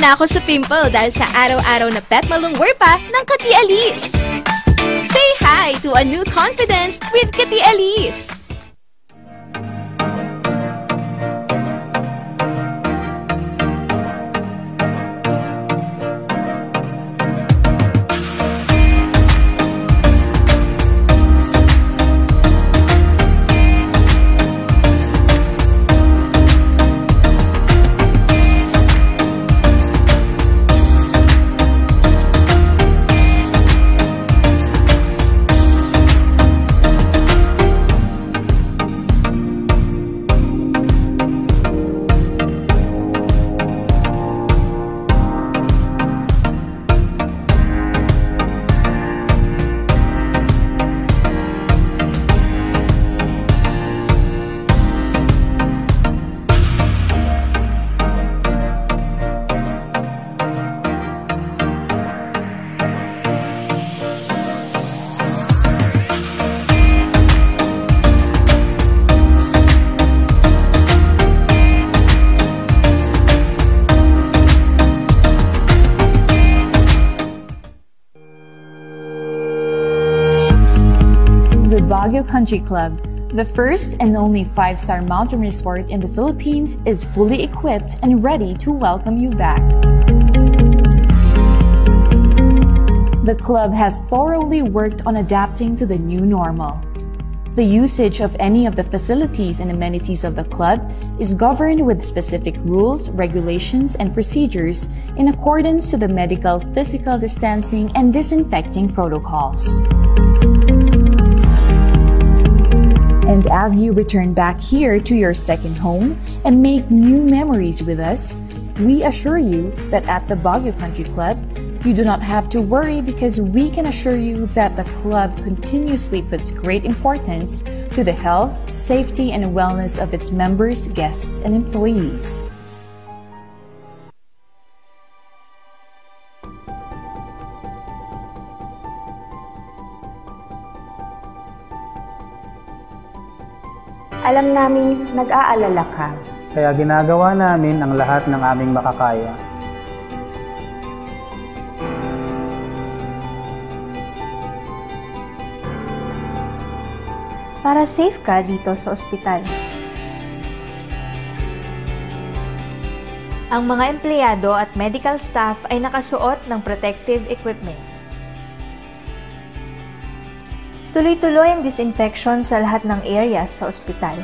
na ako sa pimple dahil sa araw-araw na pet malungwer pa ng Kati Alice. Say hi to a new confidence with Kati Alice. Baguio Country Club, the first and only five-star mountain resort in the Philippines, is fully equipped and ready to welcome you back. The club has thoroughly worked on adapting to the new normal. The usage of any of the facilities and amenities of the club is governed with specific rules, regulations, and procedures in accordance to the medical physical distancing and disinfecting protocols. And as you return back here to your second home and make new memories with us, we assure you that at the Baguio Country Club, you do not have to worry because we can assure you that the club continuously puts great importance to the health, safety, and wellness of its members, guests, and employees. Alam naming nag-aalala ka. Kaya ginagawa namin ang lahat ng aming makakaya. Para safe ka dito sa ospital. Ang mga empleyado at medical staff ay nakasuot ng protective equipment. Tuloy-tuloy ang disinfection sa lahat ng areas sa ospital.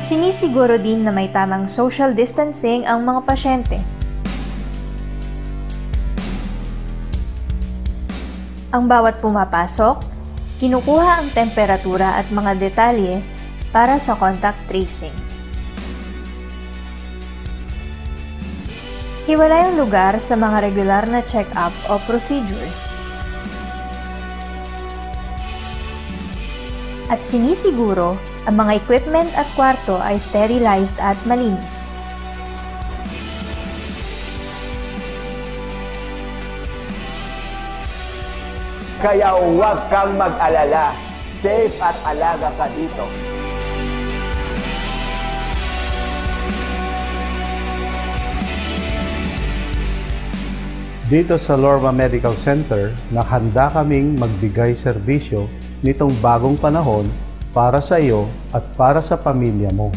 Sinisiguro din na may tamang social distancing ang mga pasyente. Ang bawat pumapasok, kinukuha ang temperatura at mga detalye para sa contact tracing. Hiwalay ang lugar sa mga regular na check-up o procedure. At sinisiguro ang mga equipment at kwarto ay sterilized at malinis. Kaya huwag kang mag-alala. Safe at alaga ka dito. Dito sa Lorma Medical Center, nakahanda kaming magbigay serbisyo nitong bagong panahon para sa iyo at para sa pamilya mo.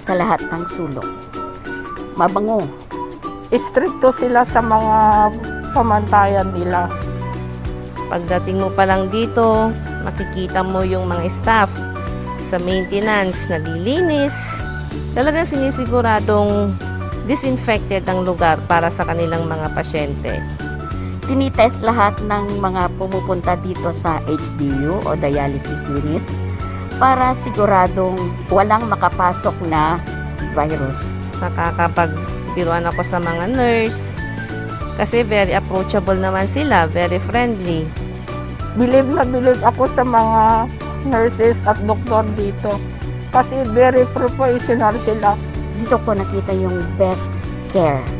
Sa lahat ng sulok. Mabango. Istrikto sila sa mga pamantayan nila. Pagdating mo pa lang dito, makikita mo yung mga staff sa maintenance, naglilinis. Talagang sinisiguradong disinfected ang lugar para sa kanilang mga pasyente. Tinitest lahat ng mga pumupunta dito sa HDU o dialysis unit para siguradong walang makapasok na virus. Nakakapagbiruan ako sa mga nurse kasi very approachable naman sila, very friendly. Bilib na bilib ako sa mga nurses at doktor dito kasi very professional sila. Dito ko nakita yung best care.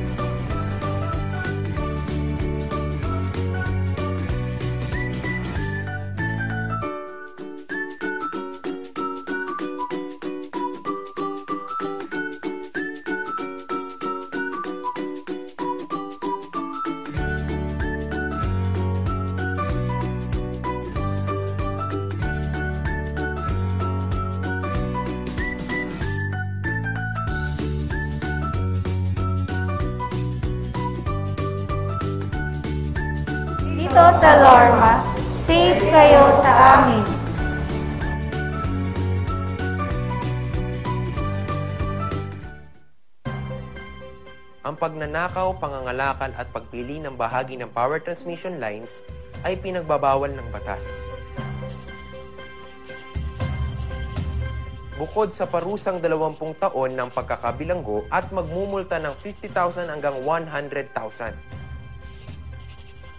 Pagnanakaw, pangangalakal at pagpili ng bahagi ng power transmission lines ay pinagbabawal ng batas. Bukod sa parusang 20 taon ng pagkakabilanggo at magmumulta ng 50,000 hanggang 100,000.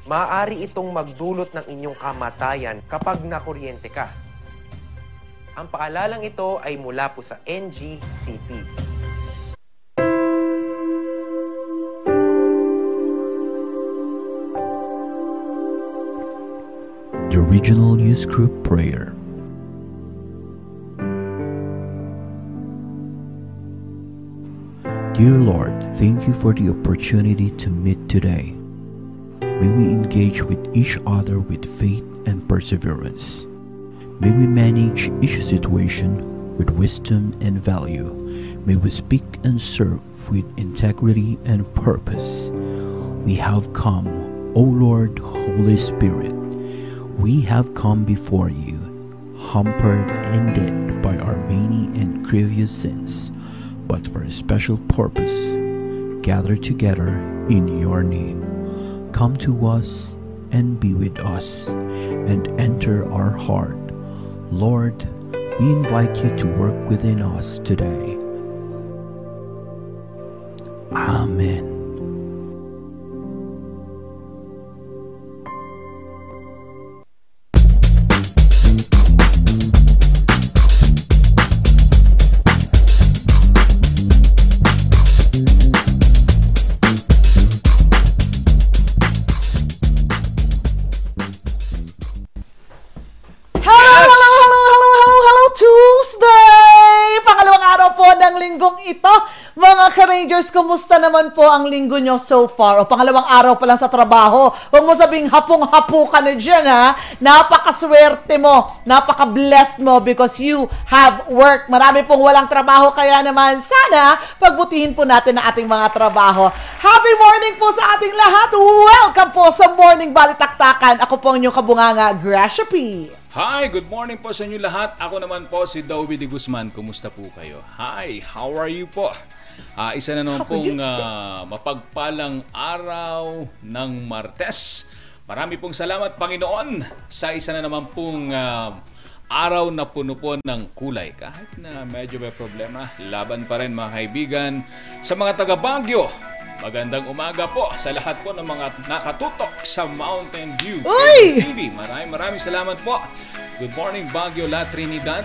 Maaari itong magdulot ng inyong kamatayan kapag nakuryente ka. Ang paalalang ito ay mula po sa NGCP. The Regional Youth Group Prayer. Dear Lord, thank you for the opportunity to meet today. May we engage with each other with faith and perseverance. May we manage each situation with wisdom and value. May we speak and serve with integrity and purpose. We have come, O Lord, Holy Spirit. We have come before you, hampered and dead by our many and grievous sins, but for a special purpose, gathered together in your name. Come to us and be with us and enter our heart. Lord, we invite you to work within us today. Kumusta naman po ang linggo nyo so far? O pangalawang araw pa lang sa trabaho. Huwag mo sabing hapong-hapo ka na dyan, ha? Napakaswerte mo, napaka-blessed mo because you have work. Marami pong walang trabaho, kaya naman sana pagbutihin po natin ang ating mga trabaho. Happy morning po sa ating lahat! Welcome po sa Morning Balitaktakan. Ako po ang inyong kabunganga, Gracia P. Hi, good morning po sa inyo lahat. Ako naman po si Dowie de Guzman. Kumusta po kayo? Hi, how are you po? Ah, isa na naman pong ah, mapagpalang araw ng Martes. Marami pong salamat Panginoon sa isa na naman pong ah, araw na puno po ng kulay. Kahit na medyo may problema, laban pa rin mga kaibigan. Sa mga taga Baguio, magandang umaga po sa lahat po ng mga nakatutok sa Mountain View Uy! TV. Maraming maraming salamat po. Good morning Baguio, La Trinidad.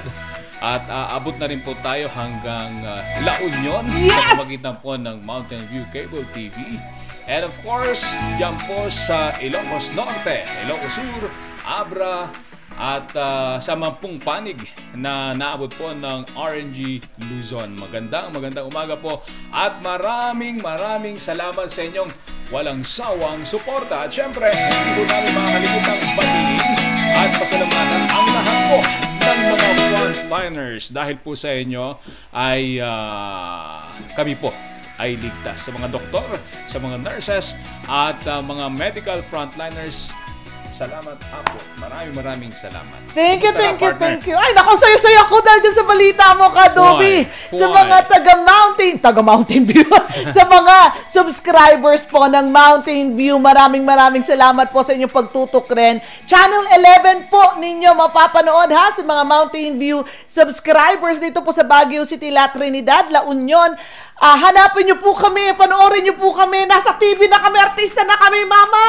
At aabot na rin po tayo hanggang ah, La Union Yes! sa pamagitan po ng Mountain View Cable TV. And of course, dyan po sa Ilocos Norte, Ilocos Sur, Abra, at ah, sa Mampung Panig na naabot po ng RNG Luzon. Magandang magandang umaga po at maraming maraming salamat sa inyong walang sawang suporta. At syempre, hindi po namin makakalimutang batiin at pasalamatan ang lahat po ng mga frontliners. Dahil po sa inyo ay ah, kami po ay ligtas. Sa mga doktor, sa mga nurses at ah, mga medical frontliners Salamat, Apo. Maraming maraming salamat. Thank you, thank you, partner? thank you. Ay, naku, sayo-sayo ako dahil dyan sa balita mo, Kadobi. Sa mga taga-Mountain, taga-Mountain View, sa mga subscribers po ng Mountain View, maraming maraming salamat po sa inyong pagtutok rin. Channel 11 po ninyo mapapanood ha sa mga Mountain View subscribers dito po sa Baguio City, La Trinidad, La Union. Ah, hanapin niyo po kami, panoorin niyo po kami. Nasa TV na kami, artista na kami, mama!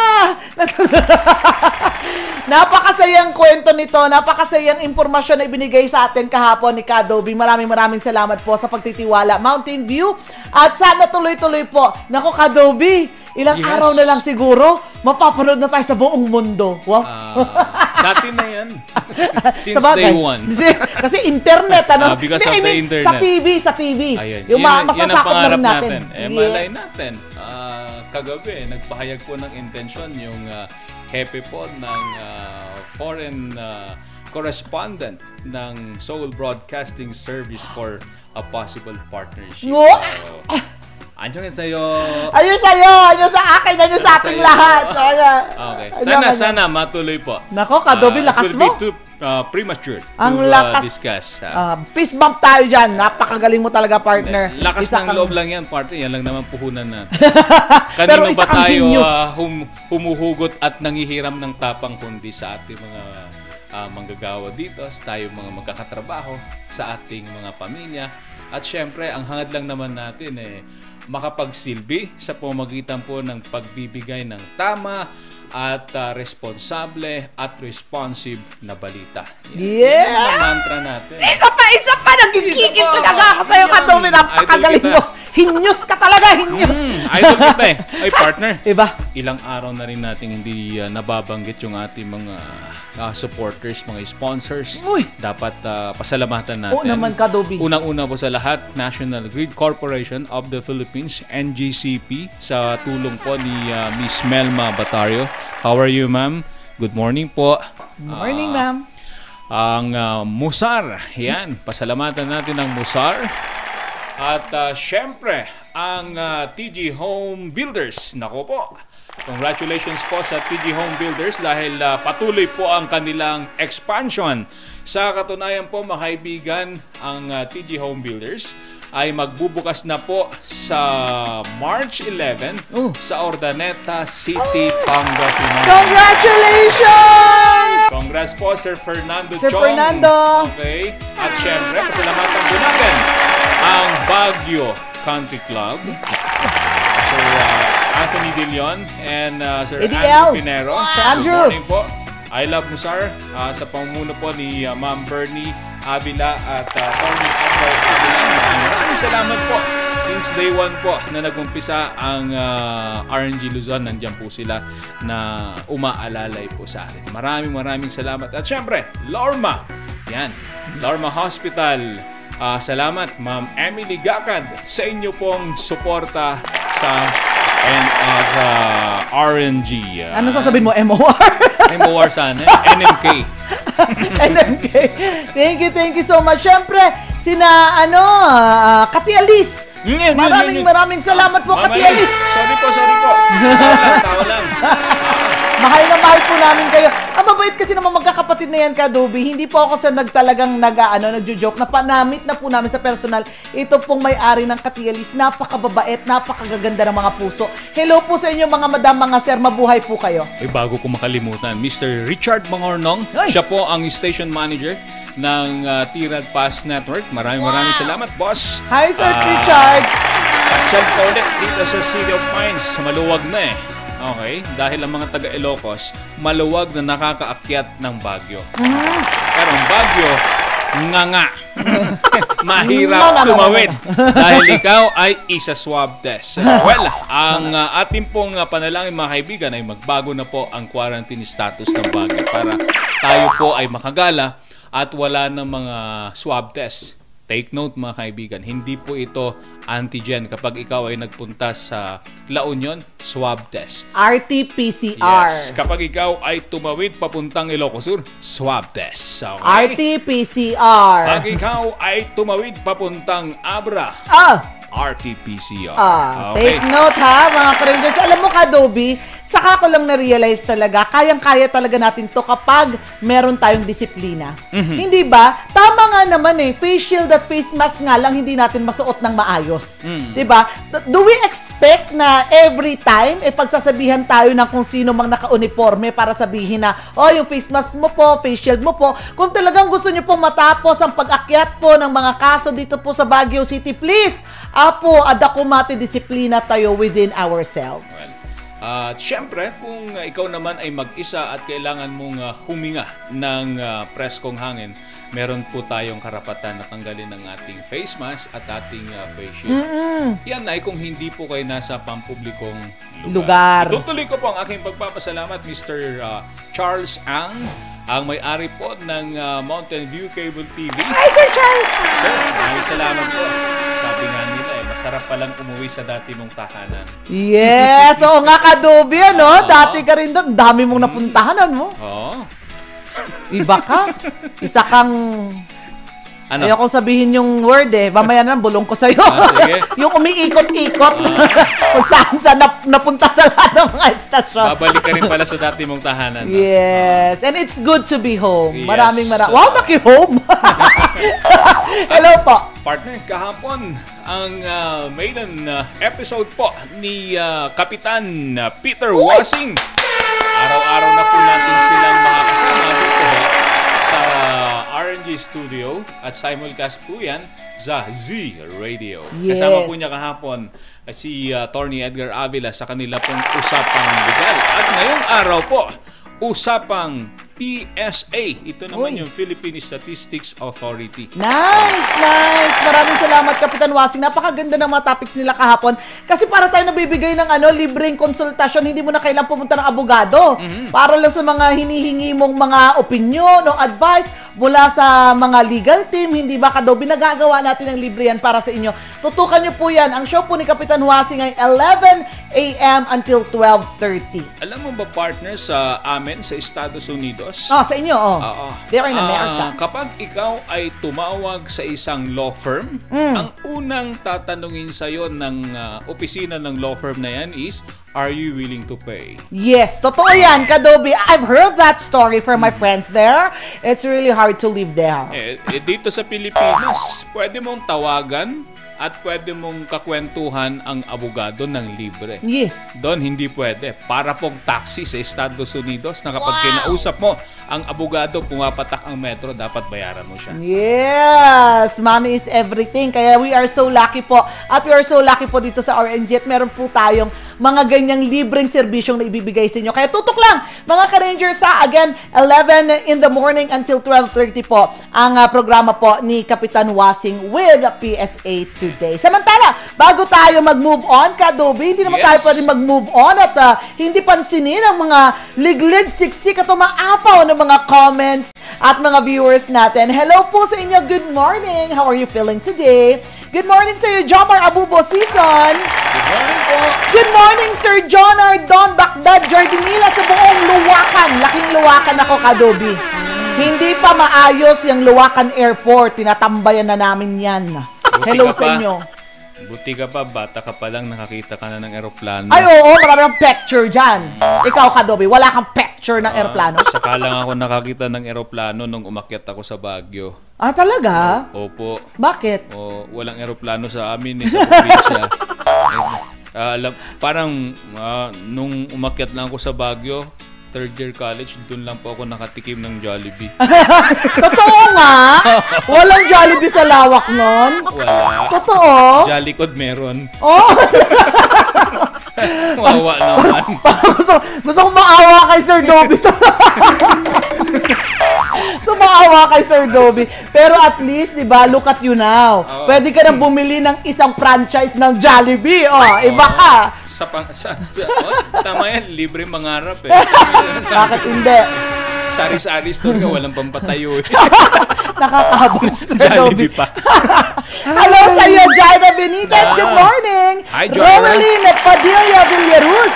Napakasayang kwento nito, napakasayang impormasyon na ibinigay sa atin kahapon ni Kadobi. Maraming maraming salamat po sa pagtitiwala. Mountain View at sana tuloy-tuloy po. Nako Kadobi, ilang Yes. araw na lang siguro, mapapanood na tayo sa buong mundo. Wow. Dati na yan. Since Sabagay. day one. Kasi- Kasi internet, ano? Ah, because of I the mean, internet. Sa TV, sa TV. Ayun. Yung Yun- masasakot na rin natin. Eh, Yes. malay natin. Ah, kagabi, nagpahayag po ng intensyon yung ah, hepe po ng ah, foreign ah, correspondent ng Seoul Broadcasting Service for a possible partnership. Ngo- So, Andiyan sa'yo. Ayun sa'yo, ayun sa akin, ayun sa ating lahat. Ayun. Okay. Sana, ayun. sana matuloy po. Nako, Kadobi, Ah, lakas mo. too ah, premature Ang to lakas. ah, discuss. ah. Ah, fist bump tayo dyan. Napakagaling mo talaga, partner. Lakas Isa ng kang- loob lang yan, partner. Yan lang naman puhunan natin. Kanino Pero isa ba tayo ah, hum- humuhugot at nangihiram ng tapang kundi sa ating mga ah, manggagawa dito, sa tayo mga magkakatrabaho, sa ating mga pamilya. At syempre, ang hangad lang naman natin eh, makapagsilbi sa pamagitan po ng pagbibigay ng tama at ah, responsable at responsive na balita. Yeah! Yan ang mantra natin. Isa pa, isa pa! Nagkikigil Isa talaga ako sa'yo, Yan. Kadobi. Napakagaling mo. Hinyos ka talaga, hinyos. Mm, idol kita eh. Ay, partner. Iba? Ilang araw na rin nating hindi uh, nababanggit yung ating mga uh, supporters, mga sponsors. Dapat uh, pasalamatan natin. Oo naman, Kadobi. Unang-una po sa lahat, National Grid Corporation of the Philippines, NGCP, sa tulong po ni uh, Miss Melma Batario. How are you, ma'am? Good morning po. Morning, Ah, ma'am. ang uh, Musar. Yan, pasalamatan natin ang Musar. At uh, syempre, ang uh, TG Home Builders. Nako po. Congratulations po sa TG Home Builders dahil uh, patuloy po ang kanilang expansion. Sa katunayan po mga kaibigan, ang uh, TG Home Builders ay magbubukas na po sa March 11 sa Ordaneta City, Pangasinan. Congratulations! Congrats po, Sir Fernando Sir Chong. Fernando. Okay. At syempre, pasalamatan po natin ang Baguio Country Club. Sir uh, Anthony De Leon and uh, Sir Eddie Andrew. Pinero. Sir Andrew. Good morning po. I Love Musar uh, sa pamumuno po ni uh, Ma'am Bernie Avila at uh, Tony Avila. Maraming salamat po. Since day one po na nagumpisa ang uh, RNG Luzon, nandiyan po sila na umaalalay po sa atin. Maraming maraming salamat. At syempre, Lorma. Yan. Lorma Hospital. Ah, salamat, Ma'am Emily Gakad, sa inyo pong suporta sa and uh, sa RNG. ah, Ano sasabihin mo, MOR? MOR sana. eh. NMK. NMK. Thank you, thank you so much. Siyempre, sina, ano, ah, Kati Alice. Mm, Maraming maraming salamat po, Kati. Alice. Sorry po, sorry po. Tawa lang, tawa lang. Mahal na mahal po namin kayo. Mabait kasi naman magkakapatid na yan, Kadobi. Hindi po ako sa nagtalagang nag, ano, nagjo-joke. Napanamit na po namin sa personal. Ito pong may-ari ng Katialis. Napakababait, napakagaganda ng mga puso. Hello po sa inyo mga madam, mga sir. Mabuhay po kayo. Eh, bago ko makalimutan, Mr. Richard Mangornong, siya po ang station manager ng uh, Tirad Pass Network. Maraming maraming salamat, boss. Hi, Sir Ah, Richard. Pasyal ka ulit dito sa City of Pines. Maluwag na eh. Okay? Dahil ang mga taga Ilocos, maluwag na nakakaakyat ng Bagyo. Pero ang Bagyo, nga nga. Mahirap tumawid dahil ikaw ay isa swab test. Well, ang uh, ating pong uh, panalangin mga kaibigan ay magbago na po ang quarantine status ng Baguio para tayo po ay makagala at wala ng mga swab test. Take note mga kaibigan, hindi po ito antigen kapag ikaw ay nagpunta sa La Union, swab test. RT-PCR. Yes, kapag ikaw ay tumawid papuntang Ilocos Sur, swab test. Okay? RT-PCR. Pag ikaw ay tumawid papuntang Abra, Ah! RT-PCR. Ah, Take note ha, mga ka-Rangers. Alam mo, Kadobi, saka ko lang na-realize talaga, kayang-kaya talaga natin to kapag meron tayong disiplina. Mhm. Hindi ba? Tama nga naman eh, face shield at face mask nga lang hindi natin masuot ng maayos. Mm. 'Di ba? Do we expect na every time eh pagsasabihan tayo ng kung sino mang naka-uniforme para sabihin na, "Oh, yung face mask mo po, face shield mo po." Kung talagang gusto niyo po matapos ang pag-akyat po ng mga kaso dito po sa Baguio City, please, apo, adakumati disiplina tayo within ourselves. At syempre, kung uh, ikaw naman ay mag-isa at kailangan mong uh, huminga ng uh, preskong hangin, meron po tayong karapatan na tanggalin ang ating face mask at ating uh, face shield. Mm-mm. Yan ay kung hindi po kayo nasa pampublikong Lugar. Itutuloy ko po ang aking pagpapasalamat, Mr. uh, Charles Ang, ang may-ari po ng uh, Mountain View Cable TV. Hi, Sir Charles! Sir, maraming salamat po. Sabi nga nila eh, masarap palang umuwi sa dati mong tahanan. Yes! Oo nga, Kadobi, ano? Dati ka rin doon. Dami mong napuntahan, ano? Oo. Iba ka. Isa kang... Ano? Ayoko sabihin yung word eh. Mamaya na, bulong ko sa'yo. Ah, sige. yung umiikot-ikot. Kung saan saan nap- napunta sa lahat ng mga estasyon. Babalik ka rin pala sa dati mong tahanan. no? Yes. And it's good to be home. Yes. Maraming maraming. Wow, naki-home. Hello po. Partner, kahapon ang uh, maiden uh, episode po ni uh, Kapitan uh, Peter Wasing. Araw-araw na po natin silang makakasama sa RNG Studio at simulcast po yan sa Z Radio. Yes. Kasama po niya kahapon uh, si uh, Tony Edgar Avila sa kanila pong Usapang Legal. At ngayong araw po, Usapang PSA. Ito naman yung Philippine Statistics Authority. Nice, nice. Maraming salamat, Kapitan Wasing. Napakaganda ng mga topics nila kahapon. Kasi para tayo nabibigay ng ano, libreng konsultasyon, hindi mo na kailang pumunta ng abogado. Para lang sa mga hinihingi mong mga opinion o advice mula sa mga legal team, hindi ba kadobi? Nagagawa natin ng libre yan para sa inyo. Tutukan nyo po yan. Ang show po ni Kapitan Wasing ay 11 a.m. until 12.30. Alam mo ba partner sa amin sa Estados Unidos? Oh, sa inyo, oh. Oo. They're in America. Ah, kapag ikaw ay tumawag sa isang law firm, Mm. ang unang tatanungin sa iyo ng ah, opisina ng law firm na yan is, are you willing to pay? Yes, totoo yan, Kadobi. I've heard that story from my friends there. It's really hard to live there. Eh, eh, dito sa Pilipinas, pwede mong tawagan at pwede mong kakwentuhan ang abogado ng libre. Yes. Doon hindi pwede. Para pong taxi sa Estados Unidos na kapag kinausap mo ang abogado, pumapatak ang metro, dapat bayaran mo siya. Yes, money is everything. Kaya we are so lucky po. At we are so lucky po dito sa RNG at meron po tayong mga ganyang libreng serbisyong na ibibigay sa inyo. Kaya tutok lang, mga ka-Rangers ha. Again, 11 in the morning until 12.30 po ang ah, programa po ni Kapitan Wasing with PSA Today. Samantala, bago tayo mag-move on, Kadobi, hindi naman Yes. tayo pwede mag-move on at ah, hindi pansinin ang mga liglig, siksik at umaapaw ng mga comments at mga viewers natin. Hello po sa inyo. Good morning. How are you feeling today? Good morning sa iyo, Jomar Abubo Season. Good morning. Good morning, Sir John Ardon Bagdad Jardinila sa buong Luwakan. Laking Luwakan ako, Kadobi. Hindi pa maayos yung Luwakan Airport. Tinatambayan na namin yan. Buti Hello sa pa. inyo. Buti ka pa, bata ka pa lang, nakakita ka na ng eroplano. Ay, oo, marami ng picture dyan. Ikaw, Kadobi, wala kang picture ng aeroplano. Ah, saka lang ako nakakita ng eroplano nung umakyat ako sa Baguio. Ah, talaga? Opo. Bakit? O, walang eroplano sa amin eh, sa probinsya. Eh, alam, parang ah, nung umakyat lang ako sa Baguio, third year college, doon lang po ako nakatikim ng Jollibee. Totoo nga? Walang Jollibee sa lawak nun? Wala. Totoo? Jollicod meron. Oh! Wawa naman. gusto, gusto kong maawa kay Sir Dobby. Maawa kay Sir Dobby. Pero at least, di ba, look at you now. Pwede ka nang bumili ng isang franchise ng Jollibee. Oh, iba ka. Sa pang, sa, sa, oh, tama yan, libre mangarap eh. Bakit hindi? Sari-sari store ka, walang pampatayo eh. Nakakahabol si Sir Jollibee Dobby. pa. Hello sa iyo, Jaira Benitez. Good morning. Hi, Jaira. Romeline Padilla Villaruz.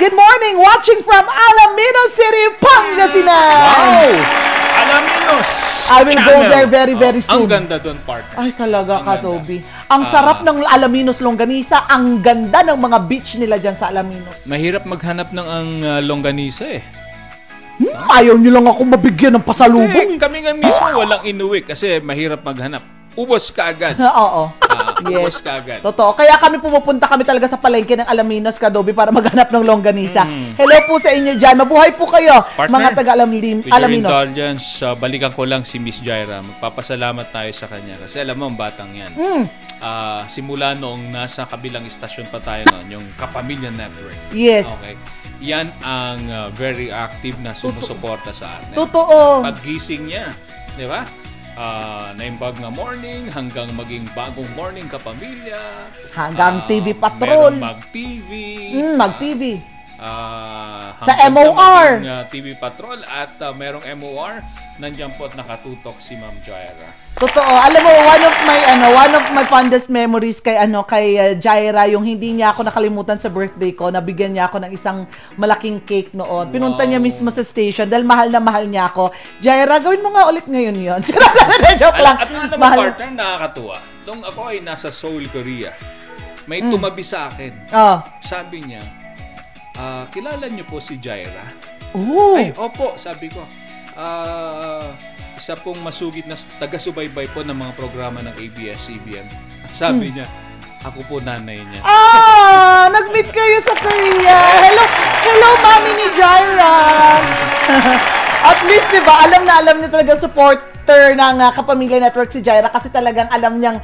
Good morning. Watching from Alamino City, Pangasinan. Wow! Alaminos I will go Channel. there very, very Oh, Ang soon. ganda doon, partner. Ay, talaga Ang ka, ganda. Toby. Ang sarap ng Alaminos Longganisa. Ang ganda ng mga beach nila dyan sa Alaminos. Mahirap maghanap ng ang uh, longganisa eh. Hmm, ayaw nyo lang ako mabigyan ng pasalubong. Eh, kami nga mismo walang inuwi kasi mahirap maghanap. Ubos ka agad. Oo. Ubos Yes. agad. Totoo. Kaya kami pumupunta kami talaga sa palengke ng Alaminos, Kadobi, para maghanap ng longganisa. Mm. Hello po sa inyo dyan. Mabuhay po kayo, Partner, mga taga-Alamin- With your indulgence, uh, balikan ko lang si Miss Jaira. Magpapasalamat tayo sa kanya kasi alam mo ang batang yan. Mm. Ah, simula noong nasa kabilang istasyon pa tayo noon, yung Kapamilya Network. Yes. Okay. Yan ang uh, very active na sumusuporta sa atin. Totoo. Paggising niya, di ba? Ah, naimbag na morning hanggang maging bagong morning kapamilya. Hanggang Ah, TV Patrol. Meron mag-TV. Mm, mag-TV. Ah, Sa MOR. maging, ah, TV Patrol at ah, merong MOR, nandiyan po at nakatutok si Ma'am Jaira. Totoo. Alam mo, one of my ano, one of my fondest memories kay ano kay uh, Jaira yung hindi niya ako nakalimutan sa birthday ko, nabigyan niya ako ng isang malaking cake noon. Pinunta niya mismo sa station dahil mahal na mahal niya ako. Jaira, gawin mo nga ulit ngayon 'yon. Joke lang. At, at Mahal- partner, nakakatuwa. Nung ako ay nasa Seoul, Korea, may Mm. tumabi sa akin. Oh. Sabi niya, ah, kilala niyo po si Jaira? Oo. Ay, opo, sabi ko. Ah, isa pong masugid na taga-subaybay po ng mga programa ng ABS-CBN. Sabi Hmm. niya, ako po nanay niya. Ah, nag-meet kayo sa Korea. Hello, hello mami ni Jaira. At least 'di ba, alam na alam niya talaga supporter ng uh, Kapamilya Network si Jaira kasi talagang alam niyang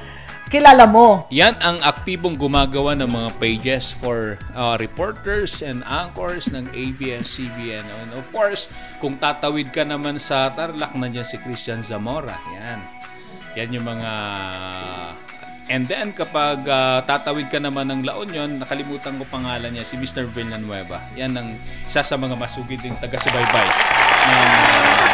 kilala mo. Yan ang aktibong gumagawa ng mga pages for uh, reporters and anchors ng ABS-CBN. And of course, kung tatawid ka naman sa Tarlac, nandiyan si Christian Zamora. Yan. Yan yung mga... And then, kapag uh, tatawid ka naman ng La Union, nakalimutan ko pangalan niya, si Mr. Villanueva. Yan ang isa sa mga masugid din taga-subaybay ng uh,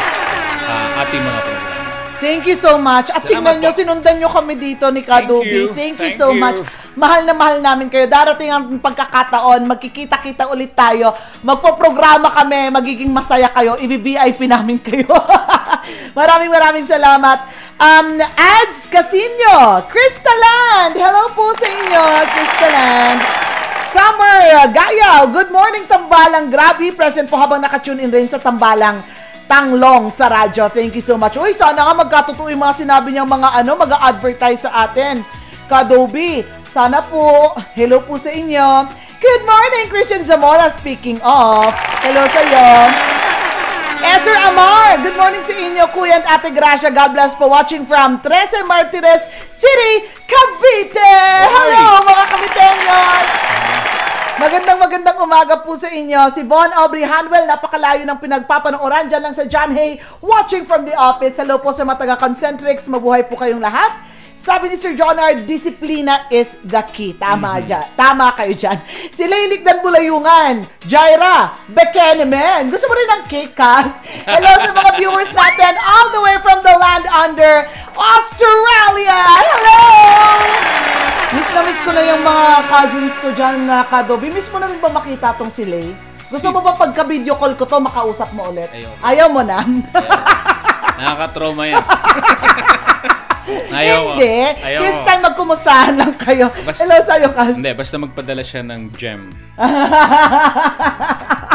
uh, ating mga programa. Thank you so much. At tingnan nyo, sinundan nyo kami dito ni Kadobi. you. Thank you Thank so you. much. Mahal na mahal namin kayo. Darating ang pagkakataon, magkikita-kita ulit tayo. Magpo-programa kami, magiging masaya kayo. I-VIP namin kayo. maraming maraming salamat. Um, Ads Casino, Cristaland. Hello po sa inyo, Cristaland. Summer Gayaw, good morning Tambalang. Grabe, present po habang nakatune in rin sa Tambalang Tanglong sa radyo. Thank you so much. Uy, sana nga magkatotoo yung mga sinabi niyang mga ano, mag-advertise sa atin. Kadobi, sana po, hello po sa inyo. Good morning, Christian Zamora speaking of. Hello sa iyo. Esther Amar, good morning sa inyo, Kuya at Ate Gracia. God bless po watching from Trece Martires City, Cavite. Hello, mga Caviteños. Magandang magandang umaga po sa inyo. Si Von Aubrey Hanwell, napakalayo ng pinagpapanooran dyan lang sa John Hay, watching from the office. Hello po sa mga taga-concentrics. Mabuhay po kayong lahat. Sabi ni Sir John R., disciplina is the key. Tama dyan. Tama kayo dyan. Si Leilik Dan Bulayungan, Jaira, Bekenemen. Gusto mo rin ng cake, Kaz? Hello sa mga viewers natin all the way from the land under Australia. Hello! Miss na miss ko na yung mga cousins ko dyan na kadobi. Miss mo na rin ba makita tong si Lay? Gusto mo ba pagka video call ko to, makausap mo ulit? Ayoko. Ayaw mo na? Nakaka-trauma yan. Ayaw ko. Hindi. Ayaw This time magkumustahan lang kayo. Basta- Hello sa'yo, Kaz. Hindi, basta magpadala siya ng gem.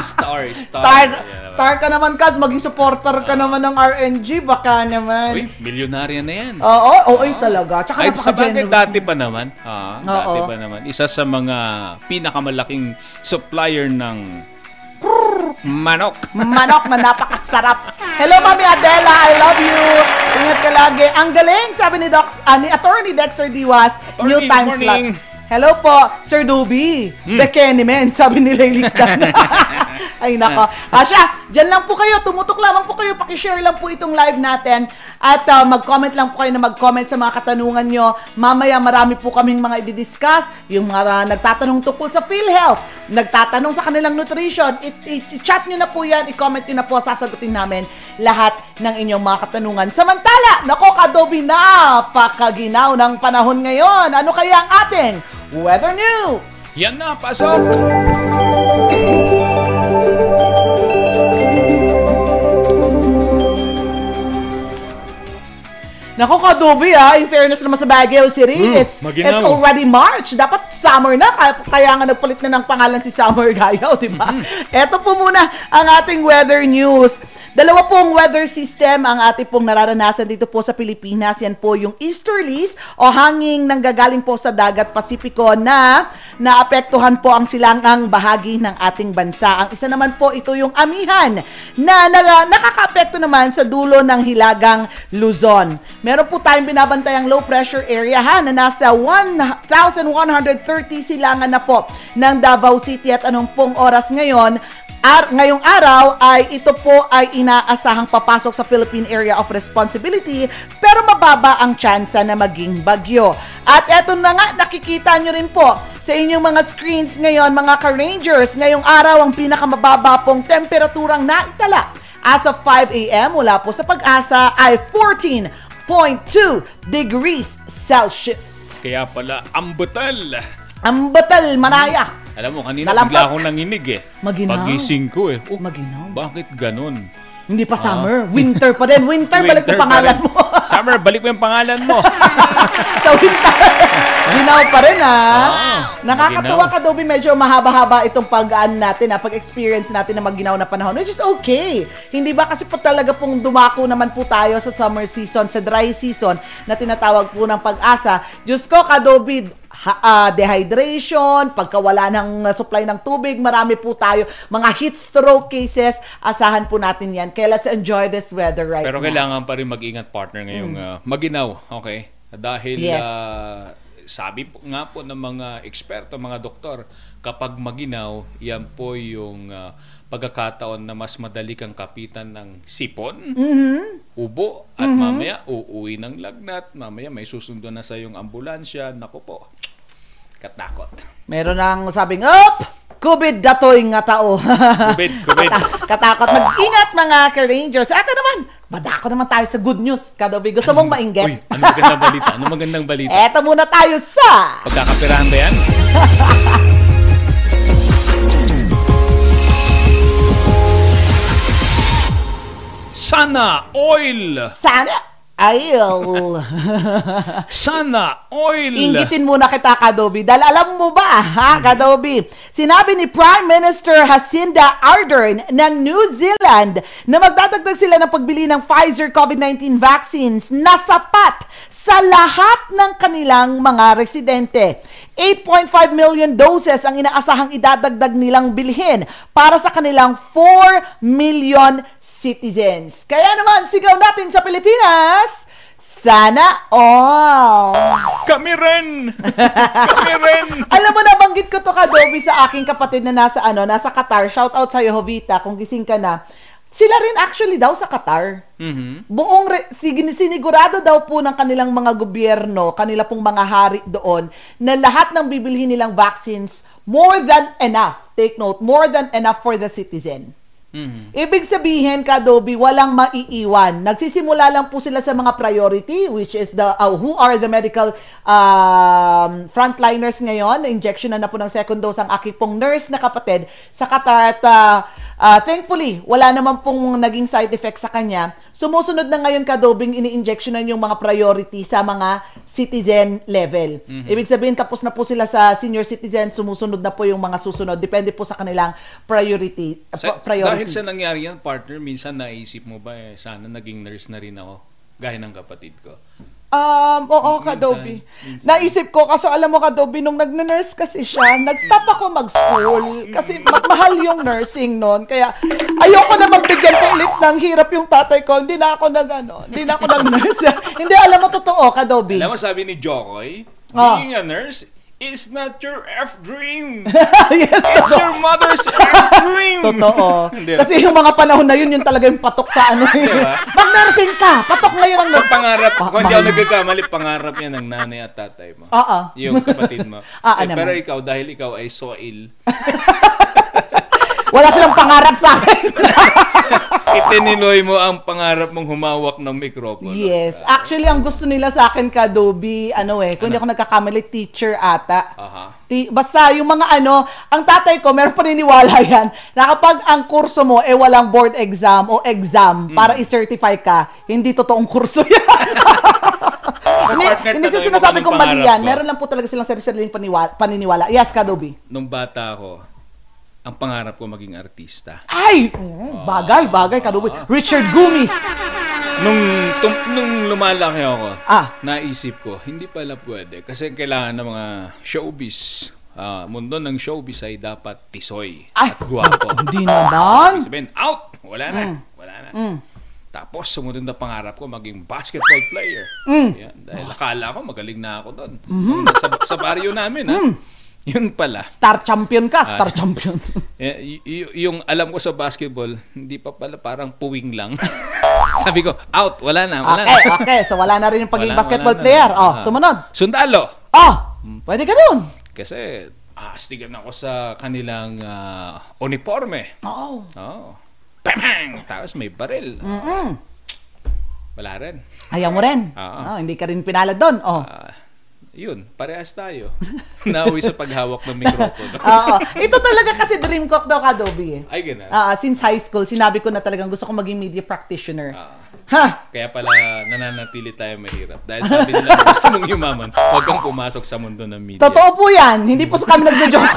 Star, star. Star, Yan, star ka naman, Kaz. Maging supporter ka naman ng RNG. Baka naman. Uy, milyonarya na yan. Oo, oo, ay talaga. Tsaka Kahit sa bagay, dati pa naman. Ah, dati Oo. pa naman. Isa sa mga pinakamalaking supplier ng manok. Manok na napakasarap. Hello, Mami Adela. I love you. Ka lagi. Ang galing, sabi ni Docs, ah, ni Attorney Dexter Diwas, Attorney, new time morning. slot. Hello po, Sir Doby. Hmm. Bekeni men, sabi ni Leiliktan. Ay nako. Asya, dyan lang po kayo. Tumutok lamang po kayo. Pakishare lang po itong live natin. At ah, mag-comment lang po kayo na mag-comment sa mga katanungan nyo. Mamaya marami po kaming mga i-discuss. Yung mga nagtatanong tungkol sa PhilHealth, nagtatanong sa kanilang nutrition, i-chat nyo na po yan, i-comment nyo na po, sasagutin namin lahat ng inyong mga katanungan. Samantala, nako Kadobi, napakaginaw ng panahon ngayon. Ano kaya ang ating weather news? Yan na, pasok! Nako, Kadobi ah, in fairness naman sa Baguio City, Mm, it's maginaw. it's already March. Dapat summer na, kaya, kaya nga nagpalit na ng pangalan si Summer Gayaw, di ba? Ito po muna ang ating weather news. Dalawa pong weather system ang ating pong nararanasan dito po sa Pilipinas. Yan po yung easterlies o hanging nanggagaling po sa dagat Pasipiko na naapektuhan po ang silangang bahagi ng ating bansa. Ang isa naman po ito yung amihan na, na nakakaapekto naman sa dulo ng hilagang Luzon. Meron po tayong binabantayang low pressure area ha na nasa 1,130 silangan na po ng Davao City at anong pong oras ngayon Ar- ngayong araw ay ito po ay inaasahang papasok sa Philippine Area of Responsibility pero mababa ang tsansa na maging bagyo. At eto na nga, nakikita nyo rin po sa inyong mga screens ngayon, mga ka-rangers, ngayong araw ang pinakamababa pong temperaturang naitala. As of 5 a.m. mula po sa pag-asa ay 14.2 degrees Celsius. Kaya pala, ambutal. Ambatal, manaya. Alam mo, kanina Dalampot. bigla akong nanginig eh. Maginaw. Pagising ko eh. Oh, Maginaw. Bakit ganun? Hindi pa Ah. summer, winter pa din. Winter, balik Winter mo pangalan rin. mo. Summer, balik mo yung pangalan mo. sa winter. Ginaw pa rin ha. Nakakatuwa ka, Dobby. Medyo mahaba-haba itong pag-aan natin, ha, pag-experience natin na magginaw na panahon, which is okay. Hindi ba kasi po talaga pong dumako naman po tayo sa summer season, sa dry season na tinatawag po ng pag-asa. Diyos ko, ha, ah, dehydration, pagkawala ng uh, supply ng tubig, marami po tayo. Mga heat stroke cases, asahan po natin yan. Kaya let's enjoy this weather right Pero now. kailangan pa rin mag-ingat partner ngayong Mm. ah, maginaw, okay? Dahil Yes. ah, sabi po, nga po ng mga eksperto, mga doktor, kapag maginaw, yan po yung ah, pagkakataon na mas madali kang kapitan ng sipon, Mhm. ubo, at Mhm. mamaya uuwi ng lagnat, mamaya may susundo na sa yung ambulansya, naku po, katakot. Meron nang sabing, up! Kubid datoy nga tao. Kubid, kubid. Kata- katakot. Mag-ingat mga ka-rangers. Ito naman, badako naman tayo sa good news. Kadobi, gusto mong mainggit? Uy, ano magandang balita? Ano magandang balita? Eto muna tayo sa... Pagkakapirahan ba yan? Sana oil! Sana oil! Sana oil! Inggitin muna kita, Kadobi. Dahil alam mo ba, ha, Kadobi? Sinabi ni Prime Minister Jacinda Ardern ng New Zealand na magdadagdag sila ng pagbili ng Pfizer COVID-19 vaccines na sapat sa lahat ng kanilang mga residente. 8.5 million doses ang inaasahang idadagdag nilang bilhin para sa kanilang 4 million citizens. Kaya naman, sigaw natin sa Pilipinas, sana all! Kami rin! Kami rin! Alam mo, nabanggit ko to kadobi sa aking kapatid na nasa ano, nasa Qatar. Shout out sa Jovita kung gising ka na. Sila rin actually daw sa Qatar. Mhm. Buong re- sinigurado daw po ng kanilang mga gobyerno, kanila pong mga hari doon, na lahat ng bibilhin nilang vaccines, more than enough. Take note, more than enough for the citizen. Mhm. Ibig sabihin, Kadobi, walang maiiwan. Nagsisimula lang po sila sa mga priority, which is the uh, who are the medical um, frontliners ngayon. Na-injection na na po ng second dose ang aking pong nurse na kapatid sa Qatar. At uh, uh, thankfully, wala naman pong naging side effect sa kanya. Sumusunod na ngayon, Kadobing, ini-injectionan yung mga priority sa mga citizen level. Mhm. Ibig sabihin, tapos na po sila sa senior citizen, sumusunod na po yung mga susunod. Depende po sa kanilang priority. uh, Sa- priority. dahil sa nangyari yan, partner, minsan naisip mo ba eh, sana naging nurse na rin ako, gaya ng kapatid ko. Um, oo, Minsan, Kadobi. Naisip ko, kaso alam mo, Kadobi, nung nag-nurse kasi siya, nag-stop ako mag-school. Kasi ma- mahal yung nursing noon. Kaya, ayoko na magbigyan pa ulit ng hirap yung tatay ko. Hindi na ako nag, ano, hindi na ako nag-nurse. hindi, alam mo, totoo, Kadobi. Alam mo, sabi ni Jokoy, Ah. being a nurse is not your F dream. yes, It's totoo. your mother's F dream. Totoo. Kasi yung mga panahon na yun, yun talaga yung patok sa ano. eh. Diba? Mag-nursing ka, patok na yun ang Sa pangarap, Pa- kung hindi ako nagkakamali, pangarap yan ng nanay at tatay mo. Oo. Yung kapatid mo. Ah, ah, Eh, pero ikaw, dahil ikaw ay soil, Wala silang pangarap sa akin. Itiniloy mo ang pangarap mong humawak ng mikropono. Yes. Actually, ang gusto nila sa akin, Kadobi, ano eh, kung hindi ako nagkakamali, teacher ata. Aha. Ti, basta yung mga ano, ang tatay ko, meron paniniwala yan, na kapag ang kurso mo eh walang board exam o exam Hmm. para i-certify ka, hindi totoong kurso yan. hindi hindi siya sinasabi kong mali yan. Meron lang po talaga silang sarili-sariling paniwala, paniniwala. Yes, Kadobi. Nung bata ako, ang pangarap ko maging artista. Ay! mm, Bagay, bagay, Kadobi. Richard Gumis. Nung, tum, nung lumalaki ako, Ah. naisip ko, hindi pala pwede. Kasi kailangan ng mga showbiz. Ah, mundo ng showbiz ay dapat tisoy at guwapo. Hindi naman. Sabihin, out! Wala na. Mm. Wala na. Mm. Tapos, sumunod na pangarap ko, maging basketball player. Mm. Yan, dahil akala ko, magaling na ako doon. Mhm. Sa, sa barrio namin, ha? Yun pala. Star champion ka, star Ah. champion. Eh, y- y- yung alam ko sa basketball, hindi pa pala parang puwing lang. Sabi ko, out, wala na, wala Okay, na. okay. So wala na rin yung pagiging Wala- basketball wala na. player. Oh, Ah. sumunod. Sundalo. Oh, pwede ka dun. Kasi, aastigan ako sa kanilang ah, uniforme. Oo. Oo. Pamang! Tapos may baril. Mm-mm. Wala rin. Ayaw mo rin. Oo. Oh, hindi ka rin pinalad doon. Oh. Ah, yun, parehas tayo. Nauwi sa paghawak ng mikropono. Oo. Ito talaga kasi dream ko daw Kadobi eh. Ay, ganun. Ah, since high school, sinabi ko na talagang gusto ko maging media practitioner. Ah. Ha? Kaya pala nananatili tayo mahirap. Dahil sabi nila, gusto mong yumaman, huwag kang pumasok sa mundo ng media. Totoo po yan. Hindi po sa kami nagjo-joke.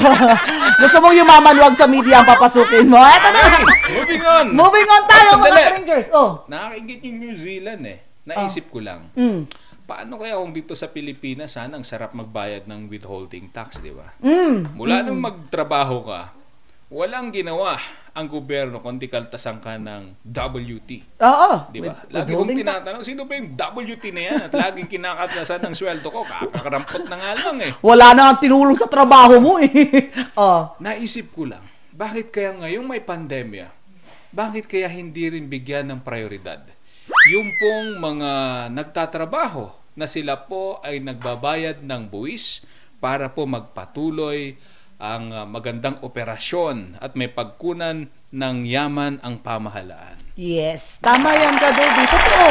gusto mong yumaman, wag sa media ang papasukin mo. Eto na. Moving on! Moving on tayo, Oh, mga Rangers. Oh. Nakakaingit yung New Zealand eh. Naisip ko lang. Mm. Paano kaya kung dito sa Pilipinas, sana ang sarap magbayad ng withholding tax, di ba? Mm. Mula Mm. nung magtrabaho ka, walang ginawa ang gobyerno kundi kaltasan ka ng WT. Oo. Di ba? Lagi kong withholding tax. tinatanong, sino ba yung WT na yan? At laging kinakatasan ng sweldo ko. Kakarampot na nga lang eh. Wala na ang tinulong sa trabaho mo eh. oh. Naisip ko lang, bakit kaya ngayong may pandemya, bakit kaya hindi rin bigyan ng prioridad? Yung pong mga nagtatrabaho na sila po ay nagbabayad ng buwis para po magpatuloy ang magandang operasyon at may pagkunan ng yaman ang pamahalaan. Yes, tama yan, Kadobi. Totoo.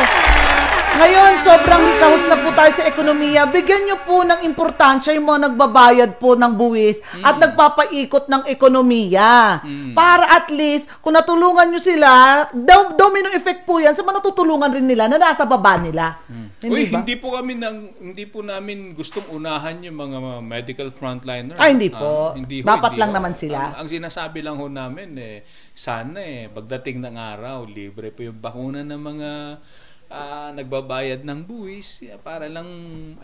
Ngayon, sobrang hikahos na po tayo sa ekonomiya. Bigyan nyo po ng importansya yung mga nagbabayad po ng buwis at nagpapaikot ng ekonomiya. Para at least, kung natulungan nyo sila, dom- domino effect po yan sa mga natutulungan rin nila na nasa baba nila. Uy, Hindi ba? hindi po kami nang hindi po namin gustong unahan yung mga medical frontliner. Ay, hindi po. Ah, hindi ho, Dapat hindi lang ho. naman sila. Ang, ang sinasabi lang ho namin eh sana eh pagdating ng araw libre po yung bakuna ng mga ah, nagbabayad ng buwis Yeah, para lang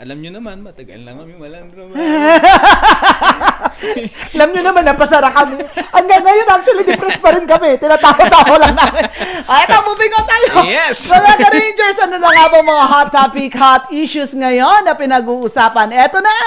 alam nyo naman matagal lang kami walang trabaho. Alam nyo naman, napasara kami. Hanggang ngayon, actually, depressed pa rin kami. Tinatawa-tawa lang namin. Ay, ito, moving on tayo. Yes. Mga ka-Rangers, ano na nga ba mga hot topic, hot issues ngayon na pinag-uusapan? Eto na.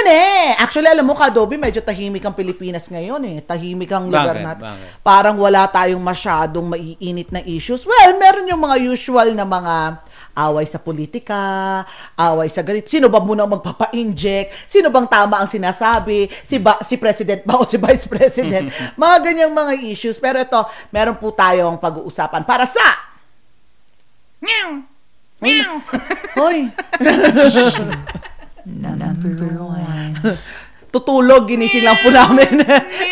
Na eh? Actually, alam mo, Kadobi, medyo tahimik ang Pilipinas ngayon eh. Tahimik ang lugar Bakit? natin. Bakit? Parang wala tayong masyadong maiinit na issues. Well, meron yung mga usual na mga away sa politika, away sa ganito. Sino ba muna ang magpapa-inject? Sino bang tama ang sinasabi? Si, ba, si President ba o si Vice President? mga ganyang mga issues. Pero ito, meron po tayong pag-uusapan para sa... Meow! Meow! Hoy! Number one. Tutulog, ginising lang po namin.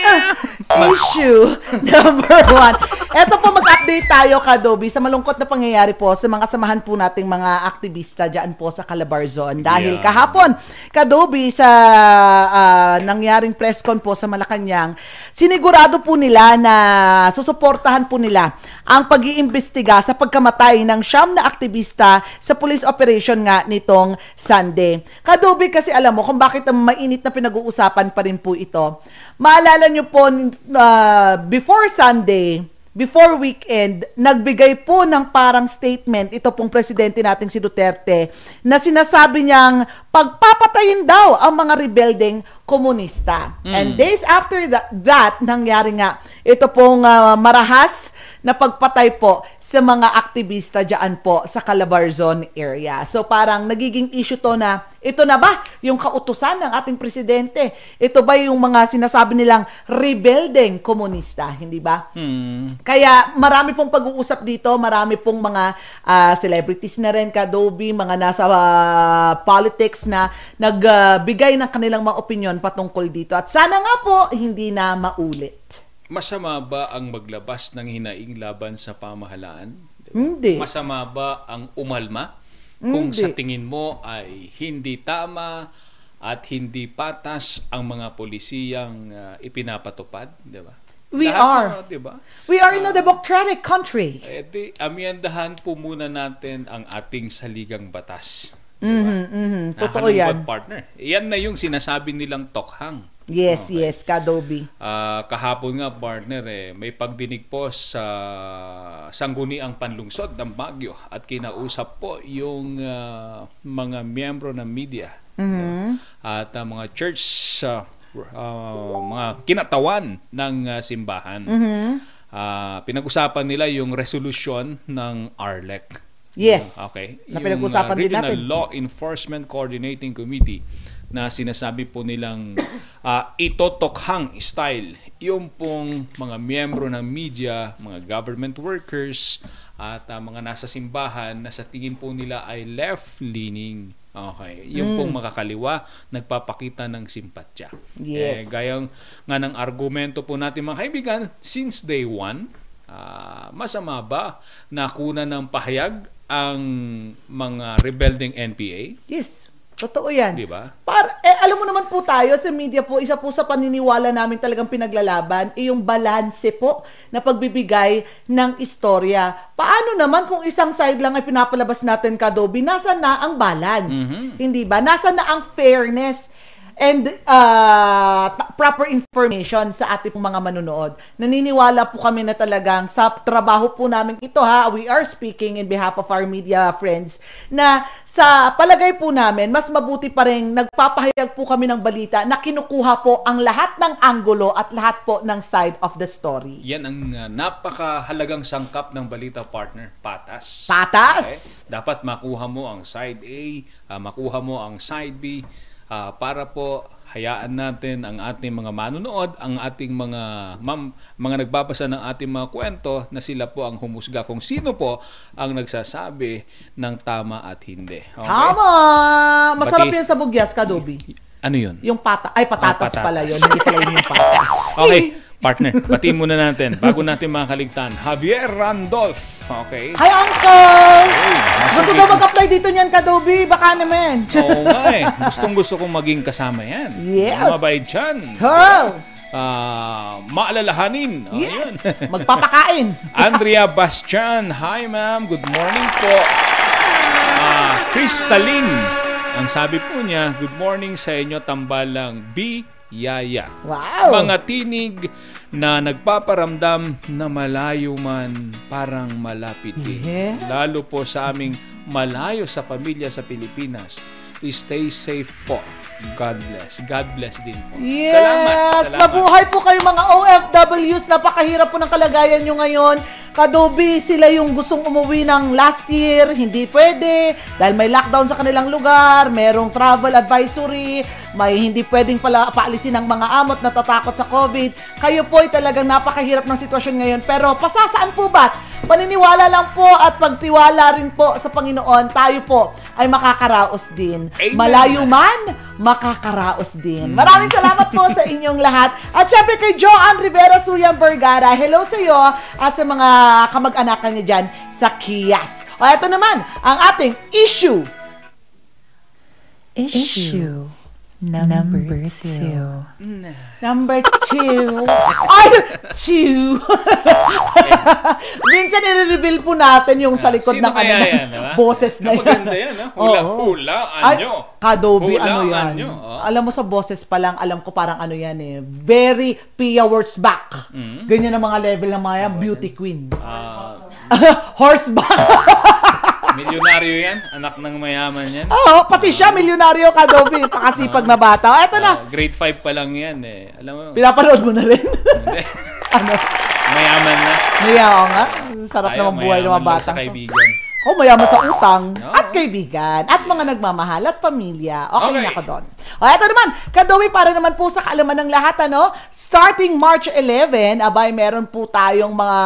Issue number one. Eto po, mag-update tayo, Kadobi, sa malungkot na pangyayari po sa mga samahan po nating mga aktivista dyan po sa Calabarzon. Dahil Yeah. kahapon, Kadobi, sa ah, nangyaring press con po sa Malacanang, sinigurado po nila na susuportahan po nila ang pag-iimbestiga sa pagkamatay ng siyam na aktivista sa police operation nga nitong Sunday. Kadobi kasi alam mo kung bakit ang mainit na pinag-uusapan pa rin po ito. Maalala nyo po, uh, before Sunday, before weekend, nagbigay po ng parang statement ito pong presidente nating si Duterte na sinasabi niyang pagpapatayin daw ang mga rebelding komunista. Mm. And days after that, that nangyari nga ito pong ah, marahas na pagpatay po sa mga aktivista diyan po sa Calabarzon area. So parang nagiging issue to na ito na ba yung kautusan ng ating presidente? Ito ba yung mga sinasabi nilang rebeldeng komunista, hindi ba? Hmm. Kaya marami pong pag-uusap dito, marami pong mga ah, celebrities na rin, kadobi, mga nasa ah, politics na nagbigay ng kanilang mga opinion patungkol dito. At sana nga po, hindi na maulit. Masama ba ang maglabas ng hinaing laban sa pamahalaan? Hindi. Masama ba ang umalma kung sa Hindi. tingin mo ay hindi tama at hindi patas ang mga polisiyang ah, ipinapatupad, di ba? We Lahat are. ano, di ba? We are in a democratic country. Eh di, po muna natin ang ating saligang batas. Mhm, mhm. Totoo Nakalungkot, yan. partner. Yan na yung sinasabi nilang tokhang. Yes, yes, kadobi. Ah, kahapon nga partner eh, may pagdinig po sa sangguniang panlungsod ng Baguio at kinausap po yung ah, mga miyembro ng media Mhm. at ah, mga church ah, ah, mga kinatawan ng ah, simbahan. Mhm. Ah, pinag-usapan nila yung resolution ng RLEC. Yes. Okay. Na Yung, pinag-usapan ah, din natin. Law Enforcement Coordinating Committee na sinasabi po nilang ah, itotokhang style yung pong mga miyembro ng media, mga government workers at ah, mga nasa simbahan na sa tingin po nila ay left-leaning. Okay. Yung Mm. pong makakaliwa, nagpapakita ng simpatya. Yes. Eh, gayang nga ng argumento po natin mga kaibigan, since day one, ah, masama ba na kuna ng pahayag ang mga rebelding NPA? Yes. Totoo yan. Di ba? Para, eh, alam mo naman po tayo sa media po, isa po sa paniniwala namin talagang pinaglalaban, eh, yung balanse po na pagbibigay ng istorya. Paano naman kung isang side lang ay pinapalabas natin kadobi, nasa na ang balance? Mhm. Hindi ba? Nasa na ang fairness and uh, proper information sa ating mga manunood. Naniniwala po kami na talagang sa trabaho po namin ito ha, we are speaking in behalf of our media friends, na sa palagay po namin, mas mabuti pa rin nagpapahayag po kami ng balita na kinukuha po ang lahat ng anggulo at lahat po ng side of the story. Yan ang uh, napakahalagang sangkap ng balita partner, patas. Patas! Okay? Dapat makuha mo ang side A, ah, makuha mo ang side B ah, para po hayaan natin ang ating mga manunood, ang ating mga mam, mga nagbabasa ng ating mga kwento na sila po ang humusga kung sino po ang nagsasabi ng tama at hindi. Okay? Tama! Masarap Bati- yan sa bugyas, kadobi. Ano yun? Yung pata, ay patatas, Ah, patatas. pala yun, hindi pala yun yung patas. Okay, partner, batiin muna natin bago natin makaligtan. Javier Randolph. Okay. Hi, Uncle! Hey, Gusto daw mag-apply dito niyan, Kadobi? Baka naman. Oo nga eh. Gustong gusto kong maging kasama yan. Yes. Mabait yan. True. Ah, maalalahanin. Oh, Yes. yun. Magpapakain. Andrea Bastian. Hi ma'am. Good morning po. Ah, Crystalline. Ang sabi po niya, good morning sa inyo tambalang B. Yaya. Wow. Mga tinig na nagpaparamdam na malayo man parang malapit din. Yes. Lalo po sa aming malayo sa pamilya sa Pilipinas. Stay safe po. God bless. God bless din po. Yes! Salamat. Salamat. Mabuhay po kayo mga OFWs. Napakahirap po ng kalagayan nyo ngayon. Kadobi, sila yung gustong umuwi ng last year. Hindi pwede. Dahil may lockdown sa kanilang lugar. Merong travel advisory. May hindi pwedeng pala paalisin ng mga amot na tatakot sa COVID. Kayo po ay talagang napakahirap ng sitwasyon ngayon. Pero pasasaan po ba? Paniniwala lang po at pagtiwala rin po sa Panginoon, tayo po ay makakaraos din. Amen. Malayo man, makakaraos din. Maraming salamat po sa inyong lahat. At syempre kay Joanne Rivera Suyang Vergara, hello sa iyo at sa mga kamag-anakan niyo dyan sa Kias. O ito naman, ang ating issue. Issue number two. Number two. Ay, two. Minsan i-reveal po natin yung sa likod Sino ng kaya ano, yan, diba? boses na yan. Maganda yan, ha? Hula, Oo. hula, Ay, anyo. Kadobi, Hula, ano yan? anyo, oh. Alam mo sa boses pa lang, alam ko parang ano yan eh. Very Pia Wurzbach. Mm. Ganyan ang mga level ng mga yan, beauty queen. Ah, Horseback. Milyonaryo yan. Anak ng mayaman yan. Oo, pati siya, milyonaryo ka, Dobby. Pakasipag na bata. Eto na, Ah, grade 5 pa lang yan eh. Alam mo, pinapanood mo na rin. ano? mayaman na. Ako nga. Sarap Ayaw, naman buhay ng mga mayaman lang bata. sa kaibigan. Oh, mayaman sa utang at kaibigan at mga nagmamahal at pamilya. Okay, Okay. na ako doon. O, eto naman, Kadowi, para naman po sa kaalaman ng lahat, ano, starting March 11, abay, meron po tayong mga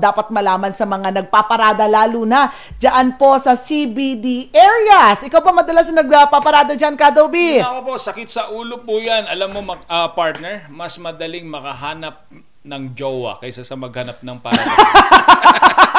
dapat malaman sa mga nagpaparada, lalo na dyan po sa CBD areas. Ikaw ba madalas na nagpaparada dyan, Kadowi? Ako po, sakit sa ulo po yan. Alam mo, mag- ah, partner, mas madaling makahanap ng jowa kaysa sa maghanap ng para.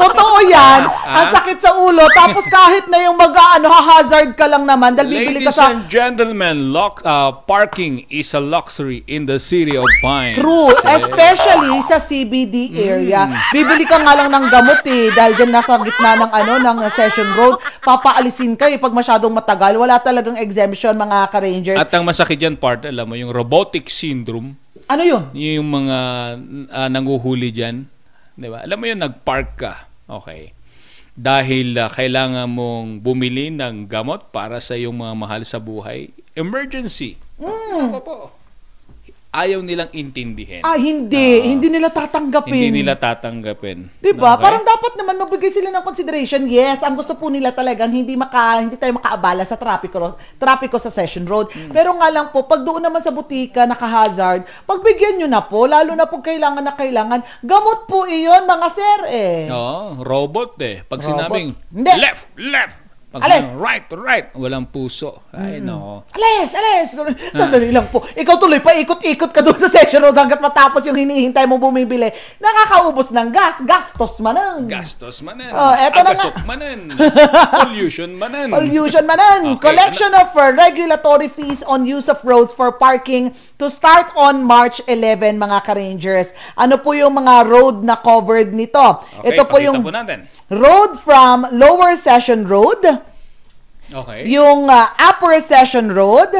Totoo yan. Ah? Ang sakit sa ulo. Tapos kahit na yung mag, ano, hazard ka lang naman dahil bibili ka Ladies sa... and gentlemen, lock, ah, parking is a luxury in the city of Pines. True, especially sa CBD area. Bibili ka nga lang ng gamot eh dahil dyan nasa gitna ng ano ng Session Road, papaalisin ka eh pag masyadong matagal. Wala talagang exemption mga ka-rangers. At ang masakit dyan, part, alam mo, yung robotic syndrome, ano yun? yung mga ah, nanguhuli dyan, di ba? Alam mo yun, nag-park ka. Okay. Dahil ah, kailangan mong bumili ng gamot para sa iyong mga mahal sa buhay. Emergency. Mm. Ako po. Ayaw nilang intindihin. Ah, hindi. hindi nila tatanggapin. Hindi nila tatanggapin. Diba? Okay? Parang dapat naman magbigay sila ng consideration. Yes, ang gusto po nila talagang hindi maka hindi tayo makaabala sa trapiko trapiko sa Session Road. Hmm. Pero nga lang po, pag doon naman sa butika naka-hazard, pagbigyan nyo na po, lalo na po kailangan na kailangan, gamot po iyon mga sir eh. Oo, robot eh. Pag Robot. sinabing Hindi. left, left. Pag Alis. sinabing right, right. Walang puso. Ay, no. Alis, alis. Sandali lang po. Ikaw tuloy, paikot-ikot ka doon sa Session Road hanggat matapos yung hinihintay mo bumibili. Nakakaubos ng gas. Gastos manan. Gastos manan. Oh, eto na nga. Agasok manan. Pollution manan. Pollution manan. Okay, Collection of uh, regulatory fees on use of roads for parking to start on March 11, mga ka-rangers. Ano po yung mga road na covered nito? Okay, Ito po yung po natin. road from Lower Session Road, Okay. yung uh, Upper Session Road,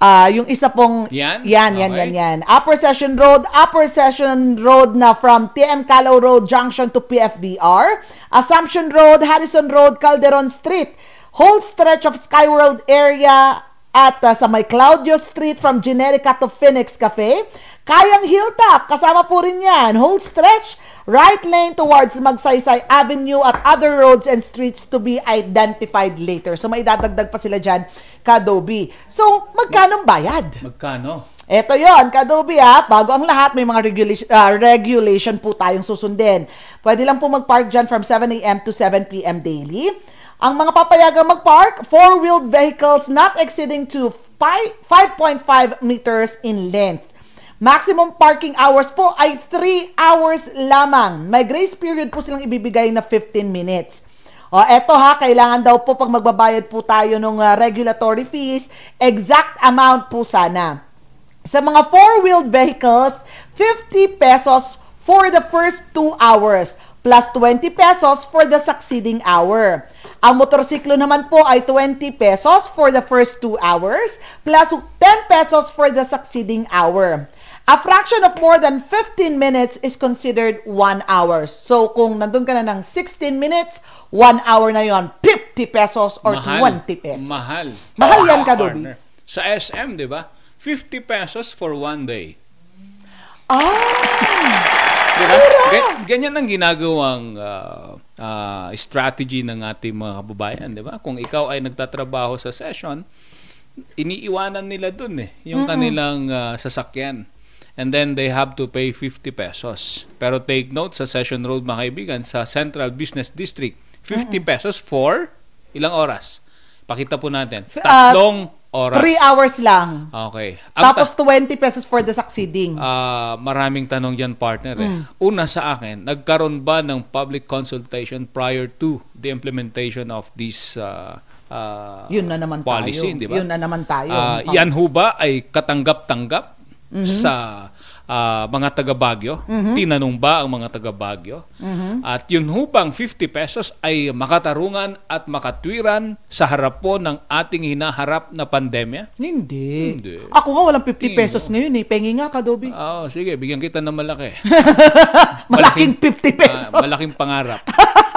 ah yung isa pong Yan? yan yan Okay. yan yan. Upper Session Road, Upper Session Road na from TM Callao Road Junction to PFBR, Assumption Road, Harrison Road, Calderon Street, whole stretch of Sky Road area at uh, sa may Claudio Street from Generica to Phoenix Cafe, Kayang Hilltop, kasama po rin yan, whole stretch right lane towards Magsaysay Avenue at other roads and streets to be identified later. So may dadagdag pa sila dyan, Kadobi. So, magkano bayad? Magkano? Ito yon Kadobi ha, bago ang lahat, may mga regulation, ah, regulation po tayong susundin. Pwede lang po mag-park dyan from 7 a.m. to 7 p.m. daily. Ang mga papayagang mag-park, four-wheeled vehicles not exceeding to fi- 5.5 meters in length. Maximum parking hours po ay 3 hours lamang. May grace period po silang ibibigay na 15 minutes. O, eto ha, kailangan daw po pag magbabayad po tayo ng uh, regulatory fees, exact amount po sana. Sa mga four-wheeled vehicles, 50 pesos for the first 2 hours, plus 20 pesos for the succeeding hour. Ang motorsiklo naman po ay 20 pesos for the first 2 hours, plus 10 pesos for the succeeding hour. A fraction of more than 15 minutes is considered 1 hour. So, kung nandun ka na ng 16 minutes, 1 hour na yon 50 pesos or 20 pesos. Mahal. Mahal yan, Kadobi. Partner. Sa SM, di ba? 50 pesos for one day. Ah! Diba? Ga- Ganyan ang ginagawang ah, ah, strategy ng ating mga kababayan, di ba? Kung ikaw ay nagtatrabaho sa session, iniiwanan nila dun eh, yung Mm-mm. kanilang ah, sasakyan. And then they have to pay 50 pesos. Pero take note sa Session Road mga kaibigan, sa Central Business District, 50 pesos for ilang oras? Pakita po natin. Ah, Tatlong oras. 3 hours lang. Okay. Ang Tapos 20 pesos for the succeeding. Ah, maraming tanong yan, partner. Eh. Mm. Una sa akin, nagkaroon ba ng public consultation prior to the implementation of this uh, uh, Yun na naman policy, tayo. di ba? Yun na naman tayo. Ah, Oh. yan ho ba ay katanggap-tanggap Mhm. sa ah, mga taga Baguio. Mhm. Tinanong ba ang mga taga Baguio? Mhm. At yun hubang 50 pesos ay makatarungan at makatwiran sa harap po ng ating hinaharap na pandemya? Hindi. Hindi. Ako nga walang 50 pesos ngayon eh. Pengi nga ka, Dobby. Oo, sige, bigyan kita ng malaki. Malaking 50 pesos. Ah, malaking pangarap.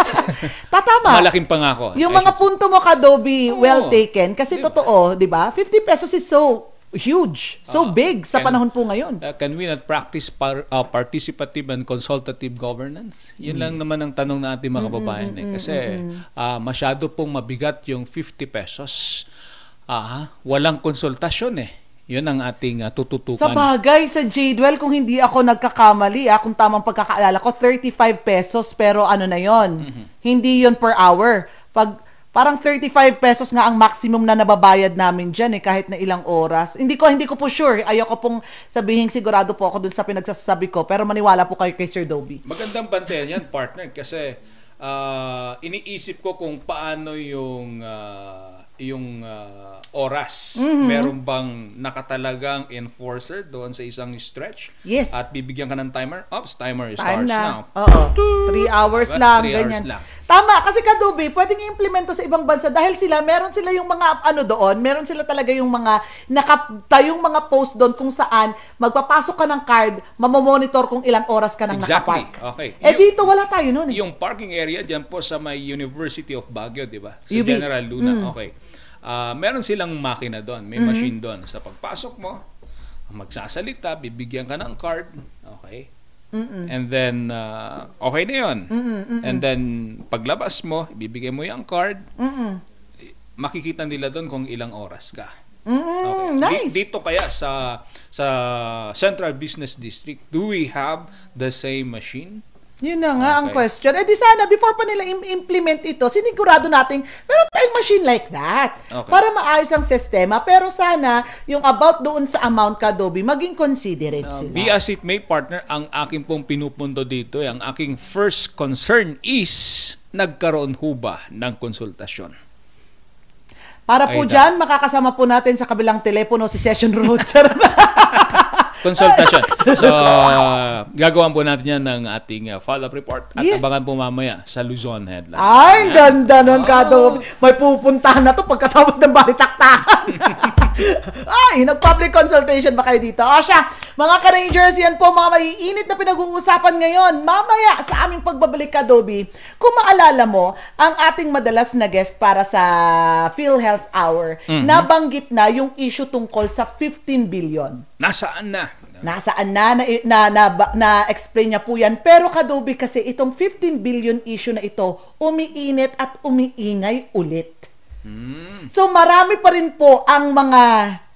Tatama. Malaking pangako. Yung I mga punto mo ka, Dobby, well taken. Kasi totoo, di ba? 50 pesos is so huge, so big sa Can- panahon po ngayon. Uh, can we not practice par- uh, participative and consultative governance? Yun lang naman ang tanong ng ating mga Mm, kababayan. mm, eh. mm, Kasi mm, uh, masyado pong mabigat yung 50 pesos. Ah, walang konsultasyon eh. Yun ang ating uh, tututukan. Sa bagay, sa Jadewell, kung hindi ako nagkakamali, ah, kung tamang pagkakaalala ko, 35 pesos, pero ano na yon Mm-hmm. Hindi yon per hour. Pag Parang 35 pesos nga ang maximum na nababayad namin dyan eh, kahit na ilang oras. Hindi ko, hindi ko po sure. Ayoko pong sabihin sigurado po ako dun sa pinagsasabi ko, pero maniwala po kayo kay Sir Dobby. Magandang bantayan yan, partner, kasi ah, iniisip ko kung paano yung ah, yung ah, oras. Mhm. Meron bang nakatalagang enforcer doon sa isang stretch? Yes. At bibigyan ka ng timer? Oops, timer Time starts na. now. Oo. Three hours Diba? lang, Three hours ganyan. lang. Tama, kasi kadubi, pwedeng i-implemento sa ibang bansa dahil sila, meron sila yung mga ano doon, meron sila talaga yung mga nakatayong mga post doon kung saan magpapasok ka ng card, mamomonitor kung ilang oras ka nang Exactly. nakapark. Okay. Eh Yung- dito wala tayo noon. Yung parking area dyan po sa may University of Baguio, di ba? Sa UB. General Luna. Mm. Okay. Ah, meron silang makina doon. May Mhm. machine doon. Sa pagpasok mo, magsasalita, bibigyan ka ng card. Okay. Mm-mm. And then, ah, okay na yun. Mm-mm, mm-mm. And then, paglabas mo, ibibigay mo yung card, Mm-mm. makikita nila doon kung ilang oras ka. Mm, Di- nice. Dito kaya sa sa Central Business District, do we have the same machine? Yun na nga ang Okay. question. Eh di sana, before pa nila im- implement ito, sinigurado natin, meron tayong machine like that. Okay. Para maayos ang sistema. Pero sana, yung about doon sa amount ka, Dobby, maging considerate Uh, sila. be as it may, partner, ang aking pong pinupunto dito, eh, ang aking first concern is nagkaroon ho ba ng konsultasyon? Para po Ay, dyan, makakasama po natin sa kabilang telepono si Session Road. Consultation. So, uh, gagawan po natin yan ng ating uh, follow-up report at Yes. abangan po mamaya sa Luzon headline. Ay, ang ganda nun, Oh. Kado. May pupuntahan na to pagkatapos ng balitaktakan. Ay, nag-public consultation ba kayo dito? O siya, mga ka-rangers, yan po mga maiinit na pinag-uusapan ngayon. Mamaya sa aming pagbabalik, Kadobi, kung maalala mo, ang ating madalas na guest para sa PhilHealth Hour, Mhm. nabanggit na yung issue tungkol sa 15 billion. Nasaan na? Nasaan na, na, na, na, na explain niya po yan. Pero Kadobi kasi itong 15 billion issue na ito, umiinit at umiingay ulit. So marami pa rin po ang mga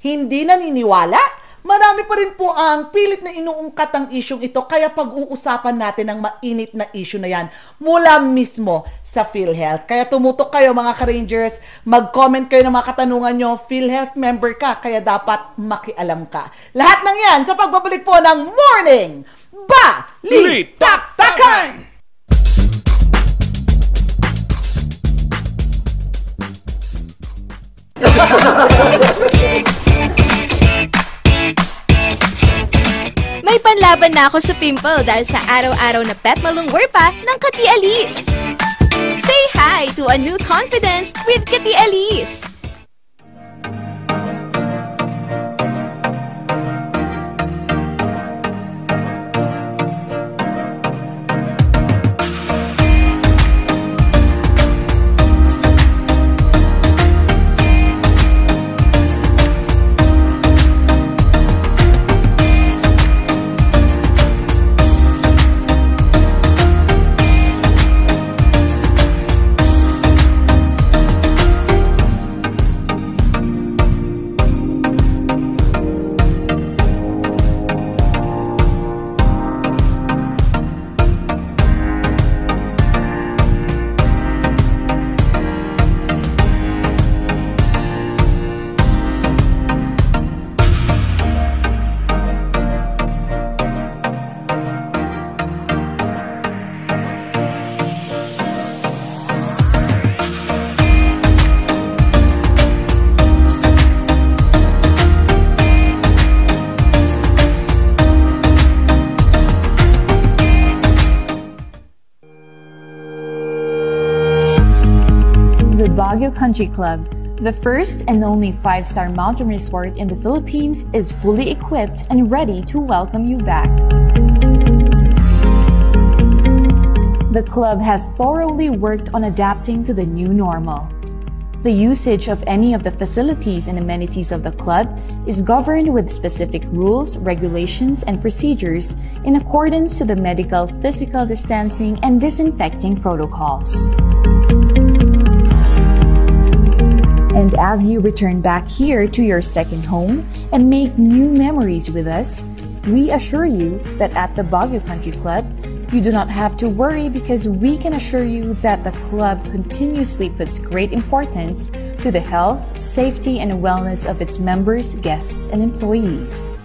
hindi naniniwala. Marami pa rin po ang pilit na inuungkat ang isyong ito. Kaya pag-uusapan natin ang mainit na issue na yan mula mismo sa PhilHealth. Kaya tumutok kayo mga ka-Rangers, mag-comment kayo ng mga katanungan nyo. PhilHealth member ka, kaya dapat makialam ka. Lahat ng yan sa pagbabalik po ng Morning Balitaktakan! May panlaban na ako sa pimple dahil sa araw-araw na pet malungwer pa ng Kati Alice. Say hi to a new confidence with Kati Alice. Country Club, the first and only five star mountain resort in the Philippines, is fully equipped and ready to welcome you back. The club has thoroughly worked on adapting to the new normal. The usage of any of the facilities and amenities of the club is governed with specific rules, regulations, and procedures in accordance to the medical physical distancing and disinfecting protocols. And as you return back here to your second home and make new memories with us, we assure you that at the Baguio Country Club, you do not have to worry because we can assure you that the club continuously puts great importance to the health, safety, and wellness of its members, guests, and employees.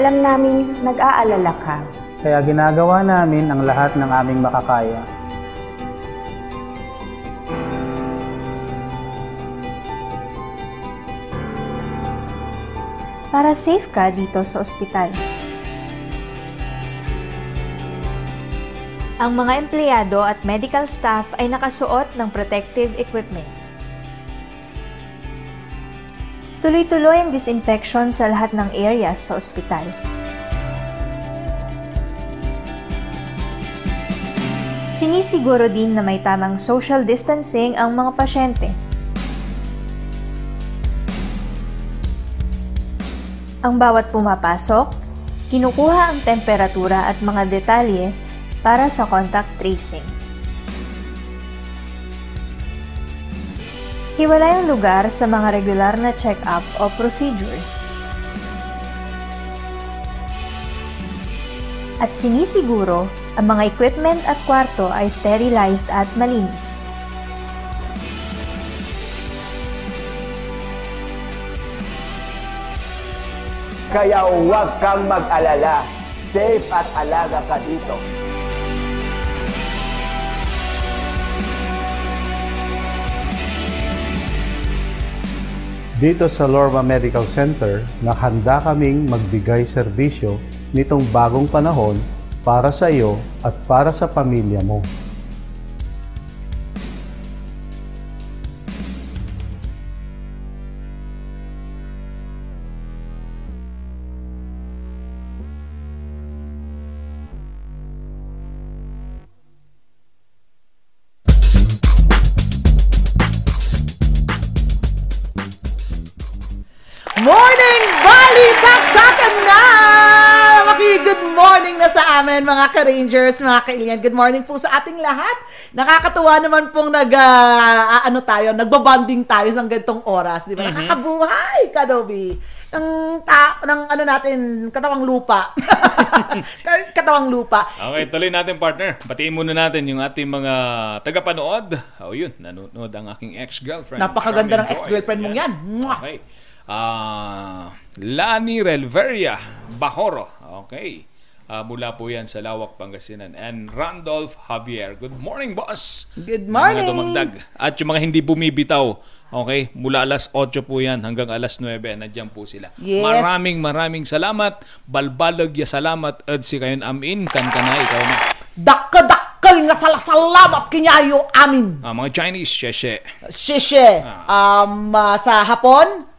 Alam naming nag-aalala ka. Kaya ginagawa namin ang lahat ng aming makakaya. Para safe ka dito sa ospital. Ang mga empleyado at medical staff ay nakasuot ng protective equipment. Tuloy-tuloy ang disinfection sa lahat ng areas sa ospital. Sinisiguro din na may tamang social distancing ang mga pasyente. Ang bawat pumapasok, kinukuha ang temperatura at mga detalye para sa contact tracing. Hiwalay ang lugar sa mga regular na check-up o procedure. At sinisiguro ang mga equipment at kwarto ay sterilized at malinis. Kaya huwag kang mag-alala. Safe at alaga ka dito. Dito sa Lorma Medical Center, nakahanda kaming magbigay serbisyo nitong bagong panahon para sa iyo at para sa pamilya mo. Morning na sa amin mga ka-rangers, mga ka-alien. Good morning po sa ating lahat. Nakakatuwa naman pong nag, ah, ano tayo, nagbabanding tayo sa ganitong oras. Di ba? Mhm. Nakakabuhay, Kadobi. Ng, ta, ng ano natin, katawang lupa. katawang lupa. Okay, tuloy natin partner. Batiin muna natin yung ating mga tagapanood. Oh, yun, nanonood ang aking ex-girlfriend. Napakaganda ng ex-girlfriend mong yan. Mwah! Okay. Ah, Lani Relveria Bajoro. Okay. Ah, mula po yan sa Lawak, Pangasinan. And Randolph Javier. Good morning, boss. Good morning. Mga dumagdag. At yung mga hindi bumibitaw. Okay, mula alas 8 po yan hanggang alas 9, nandiyan po sila. Yes. Maraming maraming salamat. Balbalag ya salamat. At si kayon amin, kan ka na, ikaw na. Dakka-dakkal nga salasalamat kinyayo amin. Ah, mga Chinese, sheshe. Shishe. Um, ah, sa hapon,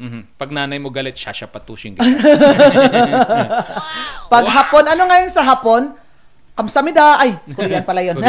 Mhm. Pag nanay mo galit, shasha patushing Pag hapon, ano ngayon sa hapon? Kamsamida. Ay, Korean pala yun.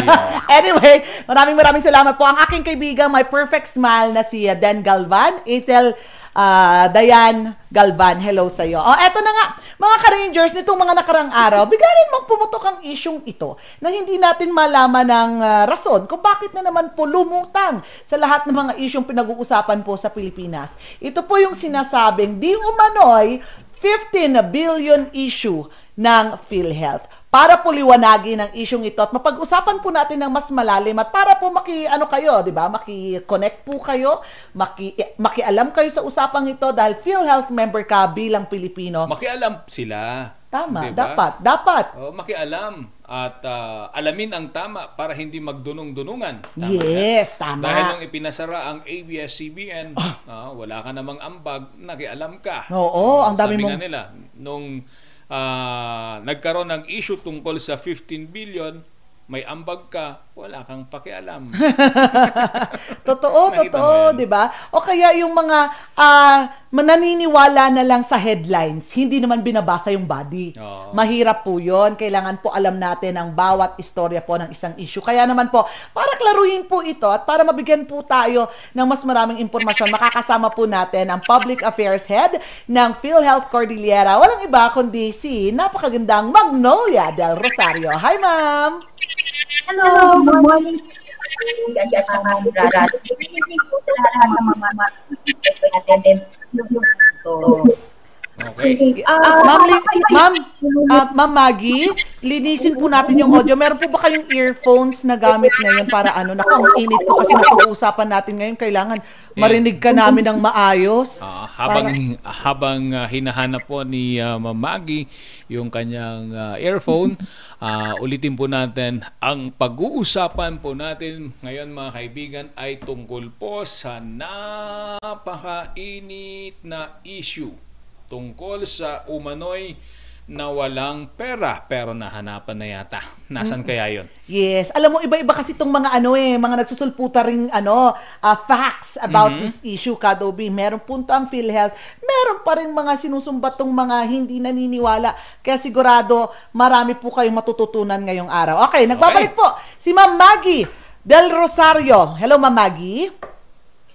Anyway, maraming maraming salamat po. Ang aking kaibigan, my perfect smile na si Dan Galvan, Ethel uh, Dayan Galvan. Hello sa iyo. Oh, eto na nga, mga ka-rangers, nitong mga nakarang araw, bigla rin pumutok ang isyong ito na hindi natin malaman ng uh, rason kung bakit na naman po lumutang sa lahat ng mga isyong pinag-uusapan po sa Pilipinas. Ito po yung sinasabing di umano'y 15 billion issue ng PhilHealth para po liwanagin ang isyong ito at mapag-usapan po natin ng mas malalim at para po maki ano kayo, 'di ba? Maki-connect po kayo, maki makialam kayo sa usapang ito dahil PhilHealth member ka bilang Pilipino. Makialam sila. Tama, Diba? dapat, dapat. Oh, makialam. at ah, alamin ang tama para hindi magdunong-dunungan. Tama Yes, ba? tama. Dahil nung ipinasara ang ABS-CBN, ah, wala ka namang ambag, nakialam ka. Oo, ang dami mong- nila, nung ah, nagkaroon ng issue tungkol sa 15 billion, may ambag ka, wala kang pakialam. Totoo, totoo, 'di ba? O kaya yung mga ah, mananiniwala na lang sa headlines, hindi naman binabasa yung body. Oo. Mahirap po 'yon. Kailangan po alam natin ang bawat istorya po ng isang issue. Kaya naman po, para klaruhin po ito at para mabigyan po tayo ng mas maraming impormasyon, makakasama po natin ang Public Affairs Head ng PhilHealth Cordillera. Walang iba kundi si napakagandang Magnolia Del Rosario. Hi, ma'am! Hello, good morning. At saka brad. Good evening po sa lahat ng mga mga natin. Okay. Ah, ma'am, li- ma'am, ah, ma'am Maggie, linisin po natin yung audio. Meron po ba kayong earphones na gamit ngayon para ano? Naku, ang init po kasi na pag-uusapan natin ngayon. Kailangan marinig ka namin ng maayos. Ah, habang habang ah, hinahanap po ni uh, Ma'am Maggie yung kanyang ah, earphone, ah, ulitin po natin ang pag-uusapan po natin ngayon mga kaibigan ay tungkol po sa napakainit na issue tungkol sa umano'y na walang pera pero nahanapan na yata. Nasaan Mm. kaya yon? Yes. Alam mo, iba-iba kasi itong mga ano eh, mga nagsusulputa ring ano, ah, facts about Mhm. this issue, Kadobi. Meron punto ang PhilHealth. Meron pa rin mga sinusumbat tong mga hindi naniniwala. Kaya sigurado, marami po kayong matututunan ngayong araw. Okay, nagbabalik po si Ma'am Maggie Del Rosario. Hello, Ma'am Maggie.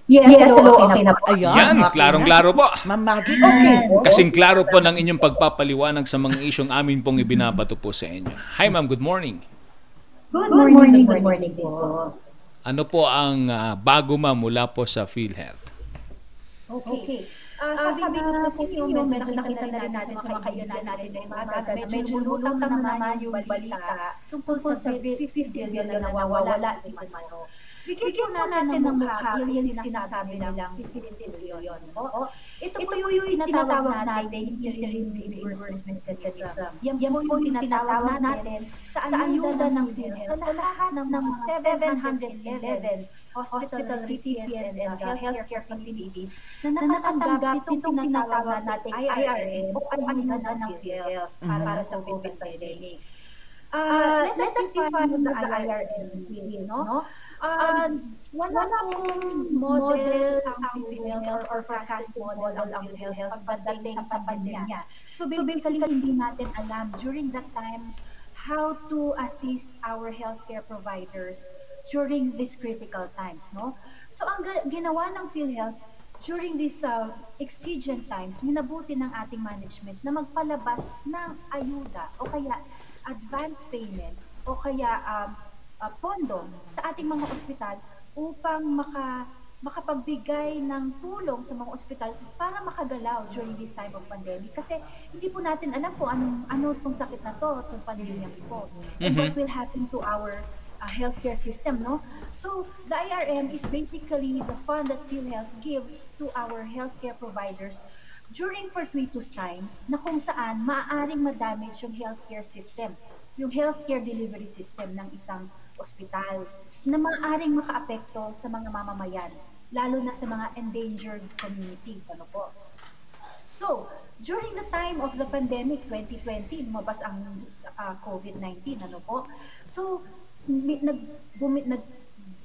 Yes, hello, okay na po. Ayan, Yan, okay klarong-klaro po. Ma'am Maggie, okay. Kasing klaro po ng inyong pagpapaliwanag sa mga isyong amin pong ibinabato po sa inyo. Hi ma'am, good morning. Good morning, good morning po. Ano po ang ah, bago ma'am mula po sa PhilHealth? Okay. Ah, sabi nga po yung medyo nakita na rin natin sa mga kaibigan natin na imaga, medyo lutang na naman yung balita tungkol sa 50 billion na nawawala man ano. Bigyan po natin ng mukha yung sinasabi nilang 50 billion po. Ito po yung tinatawag natin interim reimbursement mechanism. Yan po yung tinatawag natin sa ayuda ng PhilHealth sa lahat ng mga 711 hospital recipients and healthcare facilities na nakatanggap itong tinatawag nating IRA o ayuda ng PhilHealth para sa COVID pandemic. Uh, let us define the IRA is, no? Uh, wala pong model ang PhilHealth or forecast model ang PhilHealth pagdating sa pandemya. So basically, hindi natin alam during that time how to assist our healthcare providers during these critical times, no? So ang ginawa ng PhilHealth during these uh, exigent times, minabuti ng ating management na magpalabas ng ayuda o kaya advance payment o kaya um, uh, pondo sa ating mga ospital upang maka makapagbigay ng tulong sa mga ospital para makagalaw during this time of pandemic kasi hindi po natin alam kung anong ano itong sakit na to, itong pandemya po. And what will happen to our uh, healthcare system, no? So, the IRM is basically the fund that PhilHealth gives to our healthcare providers during fortuitous times na kung saan maaaring ma-damage yung healthcare system, yung healthcare delivery system ng isang ospital na maaaring makaapekto sa mga mamamayan, lalo na sa mga endangered communities. Ano po? So, during the time of the pandemic 2020, lumabas ang uh, COVID-19, ano po? So, nag, bumi, nag,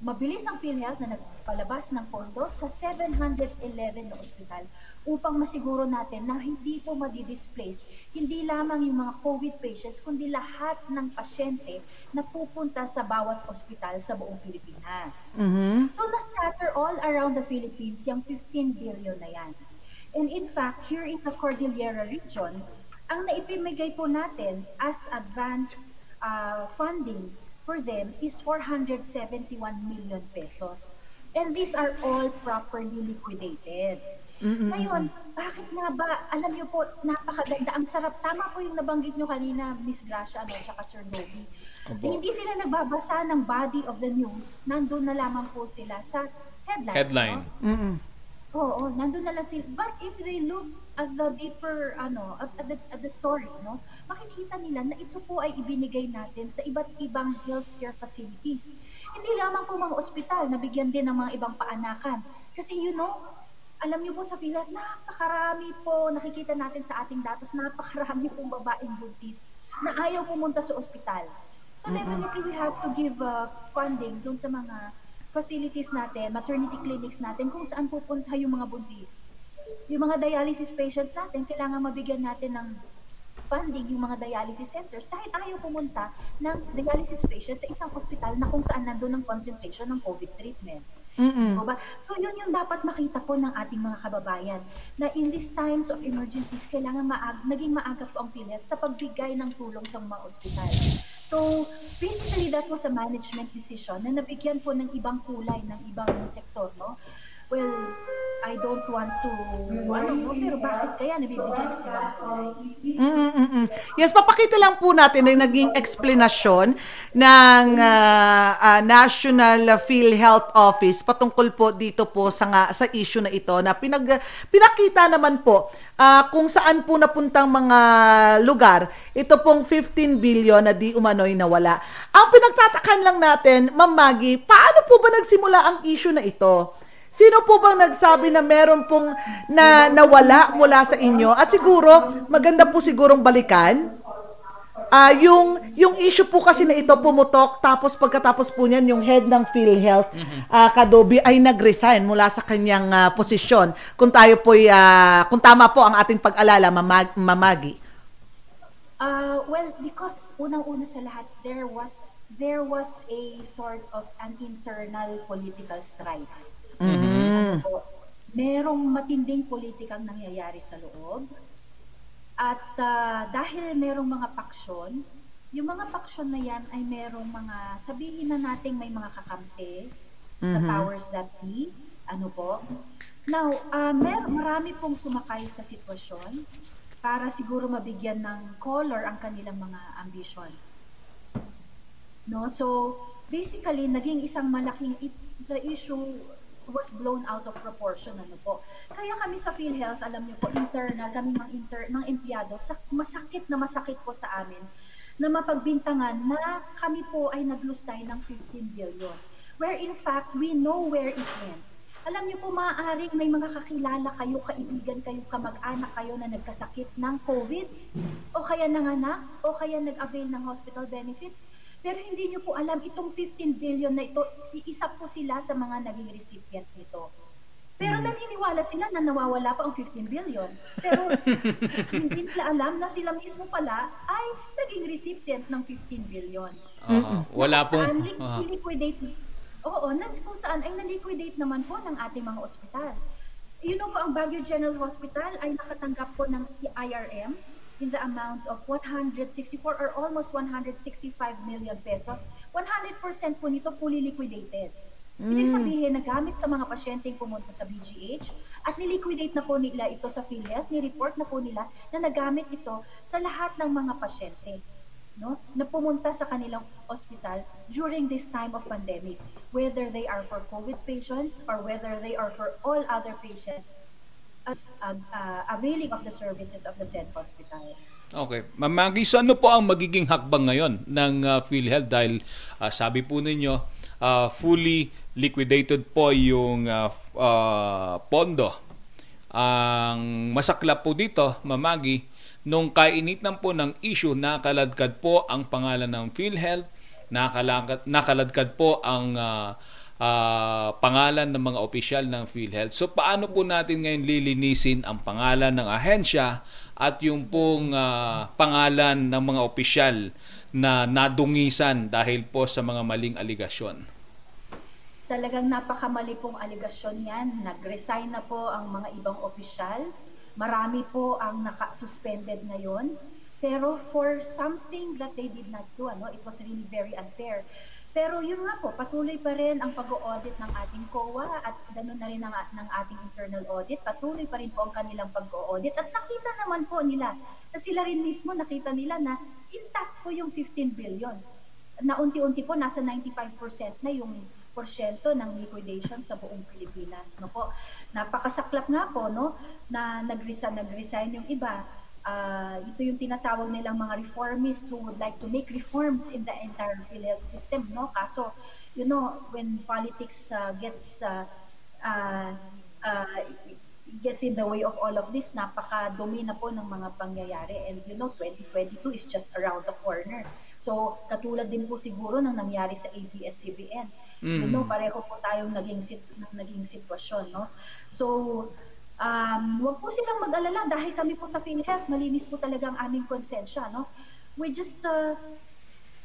mabilis ang PhilHealth na nagpalabas ng pondo sa 711 na ospital upang masiguro natin na hindi po madi-displace hindi lamang yung mga COVID patients kundi lahat ng pasyente na pupunta sa bawat ospital sa buong Pilipinas. Mhm. So, na-scatter all around the Philippines yung 15 billion na yan. And in fact, here in the Cordillera region, ang naipimigay po natin as advance uh, funding for them is 471 million pesos. And these are all properly liquidated. Mm-mm. Ngayon, bakit nga ba, alam niyo po, napakaganda, ang sarap, tama po yung nabanggit niyo kanina, Miss Gracia, ano, tsaka Sir. Opo. Hindi sila nagbabasa ng body of the news, nandun na lamang po sila sa headlines. Headline. No? Oo, nandun na lang sila. But if they look at the deeper ano at, at the, at the story no makikita nila na ito po ay ibinigay natin sa iba't ibang healthcare facilities hindi lamang po mga ospital nabigyan din ng mga ibang paanakan kasi you know alam niyo po sa Pilat, napakarami po nakikita natin sa ating datos, napakarami pong babaeng buntis na ayaw pumunta sa ospital. So definitely we have to give uh, funding dun sa mga facilities natin, maternity clinics natin, kung saan pupunta yung mga buntis. Yung mga dialysis patients natin, kailangan mabigyan natin ng funding yung mga dialysis centers dahil ayaw pumunta ng dialysis patients sa isang ospital na kung saan nandun ang concentration ng COVID treatment. Mm-mm. Diba? So yun yung dapat makita po ng ating mga kababayan na in these times of emergencies, kailangan maag naging maaga po ang PhilHealth sa pagbigay ng tulong sa mga ospital. So basically that was a management decision na nabigyan po ng ibang kulay ng ibang sektor, no? Well, I don't want to, ano, no? pero bakit kaya nabibigyan ng ibang? Mm-mm-mm. Yes, papakita lang po natin na naging explanation ng ah, ah, National PhilHealth Office patungkol po dito po sa nga, sa issue na ito na pinag pinakita naman po ah, kung saan po napuntang mga lugar ito pong 15 billion na di umano'y nawala. Ang pinagtatakan lang natin, Ma'am Maggie, paano po ba nagsimula ang issue na ito? Sino po bang nagsabi na meron pong na nawala mula sa inyo? At siguro, maganda po sigurong balikan. Ah, yung yung issue po kasi na ito pumutok tapos pagkatapos po niyan yung head ng PhilHealth ah, Kadobi ay nag-resign mula sa kanyang ah, posisyon. Kung tayo po kung tama po ang ating pag-alala mamag, mamagi. Uh, well, because unang-una sa lahat, there was there was a sort of an internal political strife. Mm. So, merong matinding politikang nangyayari sa loob. At ah, dahil merong mga paksyon, yung mga paksyon na yan ay merong mga, sabihin na nating may mga kakampi, the Mhm. powers that be, ano po. Now, ah, mer marami pong sumakay sa sitwasyon para siguro mabigyan ng color ang kanilang mga ambitions. No? So, basically, naging isang malaking, it, the issue was blown out of proportion, ano po. Kaya kami sa PhilHealth, alam niyo po, internal, kami mga, inter, mga empleyado, sa, masakit na masakit po sa amin na mapagbintangan na kami po ay nag-lose tayo ng 15 billion. Where in fact, we know where it went. Alam niyo po, maaaring may mga kakilala kayo, kaibigan kayo, kamag-anak kayo na nagkasakit ng COVID, o kaya nanganak, o kaya nag-avail ng hospital benefits, pero hindi niyo po alam, itong 15 billion na ito, si isa po sila sa mga naging recipient nito. Pero naniniwala sila na nawawala pa ang 15 billion. Pero hindi nila alam na sila mismo pala ay naging recipient ng 15 billion. Oo. wala pong... saan li- ah. liquidate Oo, na kung saan ay na-liquidate naman po ng ating mga ospital. You know po, ang Baguio General Hospital ay nakatanggap po ng IRM in the amount of 164 or almost 165 million pesos. 100% po nito fully liquidated. Ibig Mm. sabihin, nagamit sa mga pasyenteng pumunta sa BGH at niliquidate na po nila ito sa PhilHealth, ni-report na po nila na nagamit ito sa lahat ng mga pasyente no, na pumunta sa kanilang ospital during this time of pandemic, whether they are for COVID patients or whether they are for all other patients uh, uh, uh, availing of the services of the said hospital. Okay. Ma'am Maggie, so ano po ang magiging hakbang ngayon ng uh, PhilHealth dahil ah, sabi po ninyo ah, fully liquidated po yung f- ah, pondo. Ang masaklap po dito, Ma'am Maggie, nung kainitan po ng issue, nakaladkad po ang pangalan ng PhilHealth, nakaladkad, nakaladkad po ang ah, ah, pangalan ng mga opisyal ng PhilHealth. So paano po natin ngayon lilinisin ang pangalan ng ahensya at yung pong ah, pangalan ng mga opisyal na nadungisan dahil po sa mga maling aligasyon? Talagang napakamali pong aligasyon yan. Nag-resign na po ang mga ibang opisyal. Marami po ang naka-suspended ngayon. Pero for something that they did not do, ano, it was really very unfair. Pero yun nga po, patuloy pa rin ang pag-audit ng ating COA at ganoon na rin ang, ng ating internal audit. Patuloy pa rin po ang kanilang pag-audit. At nakita naman po nila, na sila rin mismo nakita nila na intact po yung 15 billion. Na unti-unti po, nasa 95% na yung porsyento ng liquidation sa buong Pilipinas. No po? Napakasaklap nga po no na nag-resign, nag-resign yung iba. Uh, ito yung tinatawag nilang mga reformists who would like to make reforms in the entire PhilHealth system. No? Kaso, you know, when politics uh, gets uh, uh, uh, gets in the way of all of this, napakadumi na po ng mga pangyayari. And you know, 2022 is just around the corner. So, katulad din po siguro ng nangyari sa ABS-CBN. Mm. You know, pareho po tayong naging, sit- naging sitwasyon, no? So, um, wag po silang mag-alala dahil kami po sa PhilHealth, malinis po talaga ang aming konsensya, no? We just, uh,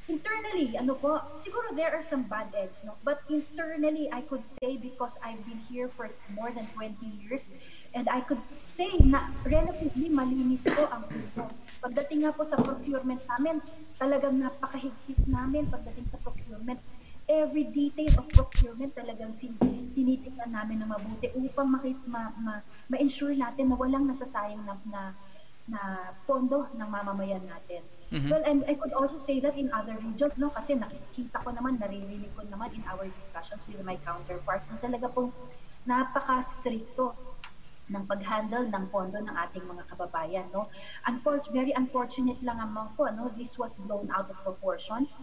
internally, ano po, siguro there are some bad eggs, no? But internally, I could say because I've been here for more than 20 years, and I could say na relatively malinis po ang puno. Pagdating nga po sa procurement namin, talagang napakahigpit namin pagdating sa procurement every detail of procurement talagang sin tinitingnan namin na mabuti upang makit, ma, ma, ma-ensure natin na walang nasasayang na, na, na pondo ng mamamayan natin. Mm-hmm. Well, and I could also say that in other regions, no, kasi nakikita ko naman, naririnig ko naman in our discussions with my counterparts na talaga pong napaka-stricto ng pag-handle ng pondo ng ating mga kababayan. No? Unfor- very unfortunate lang naman po, no? this was blown out of proportions.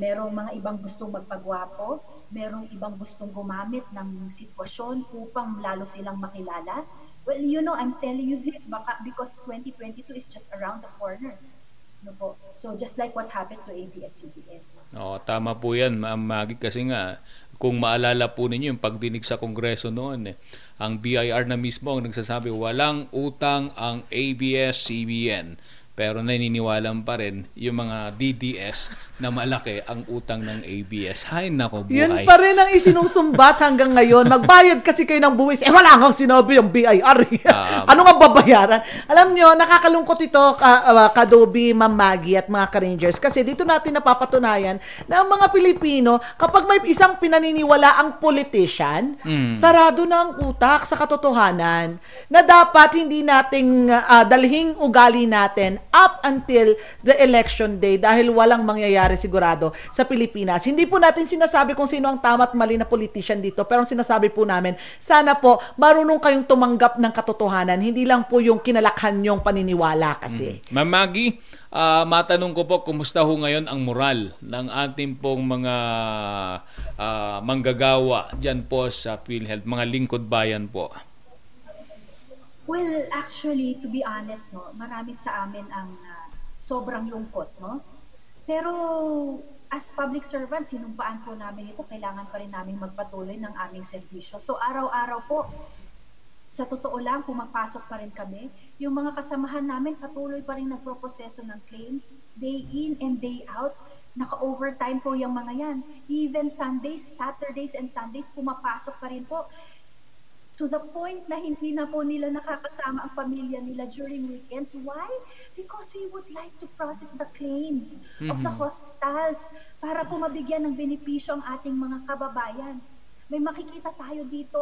Merong mga ibang gustong magpagwapo, merong ibang gustong gumamit ng sitwasyon upang lalo silang makilala. Well, you know, I'm telling you this baka, because 2022 is just around the corner. No po? So just like what happened to ABS-CBN. Oh, tama po 'yan, Ma'am Maggie kasi nga kung maalala po ninyo yung pagdinig sa Kongreso noon eh, ang BIR na mismo ang nagsasabi walang utang ang ABS-CBN pero naniniwala pa rin yung mga DDS na malaki ang utang ng ABS. Hay nako buhay. Yun pa rin ang isinusumbat hanggang ngayon. Magbayad kasi kayo ng buwis. Eh wala kang sinabi yung BIR. Um, ano nga babayaran? Alam nyo, nakakalungkot ito ka, uh, Kadobi, Ma'am Maggie at mga ka-rangers kasi dito natin napapatunayan na ang mga Pilipino, kapag may isang pinaniniwala ang politician, mm. sarado na ang utak sa katotohanan na dapat hindi nating uh, dalhing ugali natin up until the election day dahil walang mangyayari sigurado sa Pilipinas. Hindi po natin sinasabi kung sino ang tama at mali na politician dito, pero ang sinasabi po namin, sana po marunong kayong tumanggap ng katotohanan, hindi lang po yung kinalakhan yung paniniwala kasi. Mm. Ma'am Maggie, uh, matanong ko po, kumusta ho ngayon ang moral ng ating pong mga uh, manggagawa dyan po sa PhilHealth, mga lingkod bayan po? Well, actually, to be honest, no, marami sa amin ang uh, sobrang lungkot, no? Pero as public servants, sinumpaan po namin ito, kailangan pa rin namin magpatuloy ng aming serbisyo. So araw-araw po, sa totoo lang, pumapasok pa rin kami. Yung mga kasamahan namin, patuloy pa rin nagproproseso ng claims, day in and day out. Naka-overtime po yung mga yan. Even Sundays, Saturdays and Sundays, pumapasok pa rin po to the point na hindi na po nila nakakasama ang pamilya nila during weekends. Why? Because we would like to process the claims mm-hmm. of the mm-hmm. hospitals para po mabigyan ng benepisyo ang ating mga kababayan. May makikita tayo dito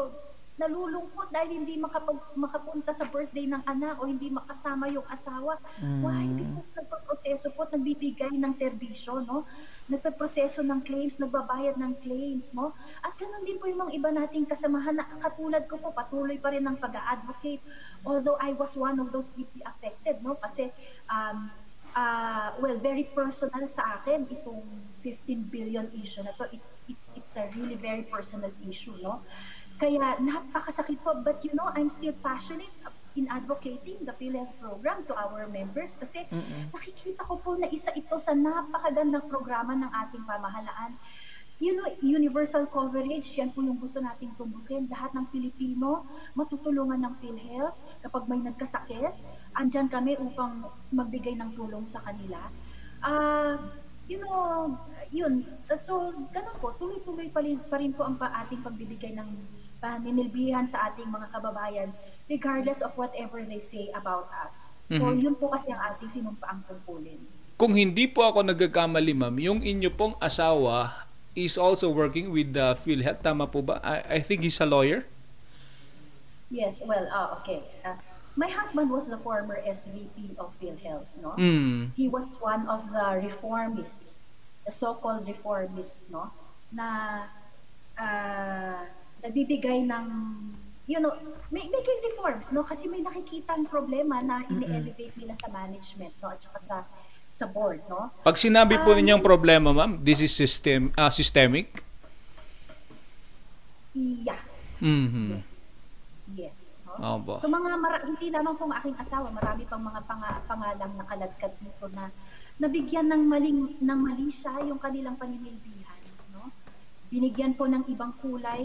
nalulungkot dahil hindi makapag, makapunta sa birthday ng anak o hindi makasama yung asawa. Mm. Why? Because nagpaproseso po, nagbibigay ng serbisyo, no? Nagpaproseso ng claims, nagbabayad ng claims, no? At ganun din po yung mga iba nating kasamahan na katulad ko po, patuloy pa rin ng pag-advocate. Although I was one of those deeply affected, no? Kasi, um, uh, well, very personal sa akin itong 15 billion issue na to. It, it's, it's a really very personal issue, no? Kaya napakasakit po. But you know, I'm still passionate in advocating the PhilHealth program to our members kasi Mm-mm. nakikita ko po na isa ito sa napakagandang programa ng ating pamahalaan. You know, universal coverage, yan po yung gusto nating tumbukin. Lahat ng Pilipino matutulungan ng PhilHealth. Kapag may nagkasakit, andyan kami upang magbigay ng tulong sa kanila. Uh, you know, yun. So, ganun po, tuloy-tuloy pa rin, pa rin po ang pa ating pagbibigay ng paninilbihan sa ating mga kababayan regardless of whatever they say about us. So, mm-hmm. yun po kasi ang ating sinumpaang tungkulin. Kung hindi po ako nagkakamali, ma'am, yung inyo pong asawa is also working with the PhilHealth. Tama po ba? I, I think he's a lawyer. Yes, well, uh, okay. Uh, my husband was the former SVP of PhilHealth, no? Mm. He was one of the reformists, the so-called reformists, no? Na ah, nagbibigay ng you know, may making reforms, no? Kasi may nakikitang problema na ini-elevate nila sa management, no? At saka sa sa board, no? Pag sinabi po Um, ninyong problema, ma'am, this is system ah, systemic. Yeah. Mhm. Yes. Yes. No? Opo. So mga mara- hindi lamang pong aking asawa, marami pang mga panga- pangalang nakaladkad dito na nabigyan ng maling ng mali siya yung kanilang paninilbihan, no? Binigyan po ng ibang kulay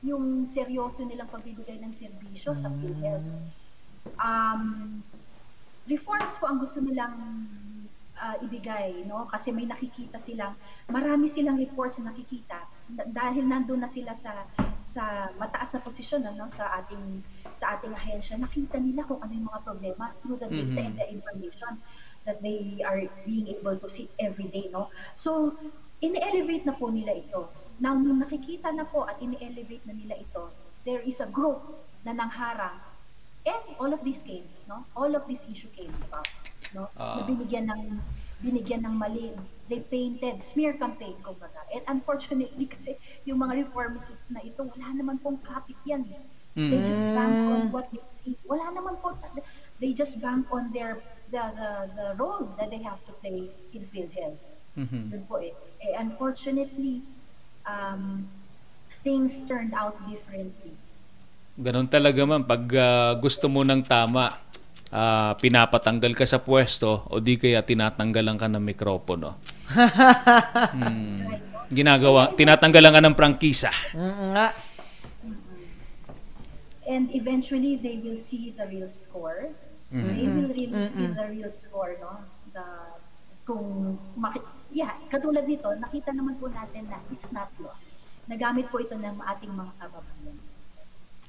yung seryoso nilang pagbibigay ng serbisyo sa PhilHealth. Um, reforms po ang gusto nilang ah, ibigay, no? Kasi may nakikita silang, marami silang reports na nakikita na- dahil nandun na sila sa sa mataas na posisyon ano sa ating sa ating ahensya nakita nila kung ano yung mga problema through the data Mhm. and the information that they are being able to see every day no so ini-elevate na po nila ito now nung nakikita na po at ini-elevate na nila ito there is a group na nangharang and all of this came no all of this issue came about no Ah. na binigyan ng binigyan ng mali they painted smear campaign kumbaga and unfortunately kasi yung mga reforms na ito wala naman pong kapit yan eh. they just bank on what they see wala naman po they just bank on their the the, the role that they have to play in PhilHealth Mhm. yun po eh. eh unfortunately um, things turned out differently Ganon talaga man pag ah, gusto mo ng tama, ah, pinapatanggal ka sa pwesto o di kaya tinatanggalan ka ng mikropono. Hmm. Ginagawa, tinatanggalan ka ng prangkisa. Nga. and eventually they will see the real score. Mhm. They will really see Mhm. the real score, no? The kung maki- yeah, katulad nito, nakita naman po natin na it's not lost. Nagamit po ito ng ating mga kababayan.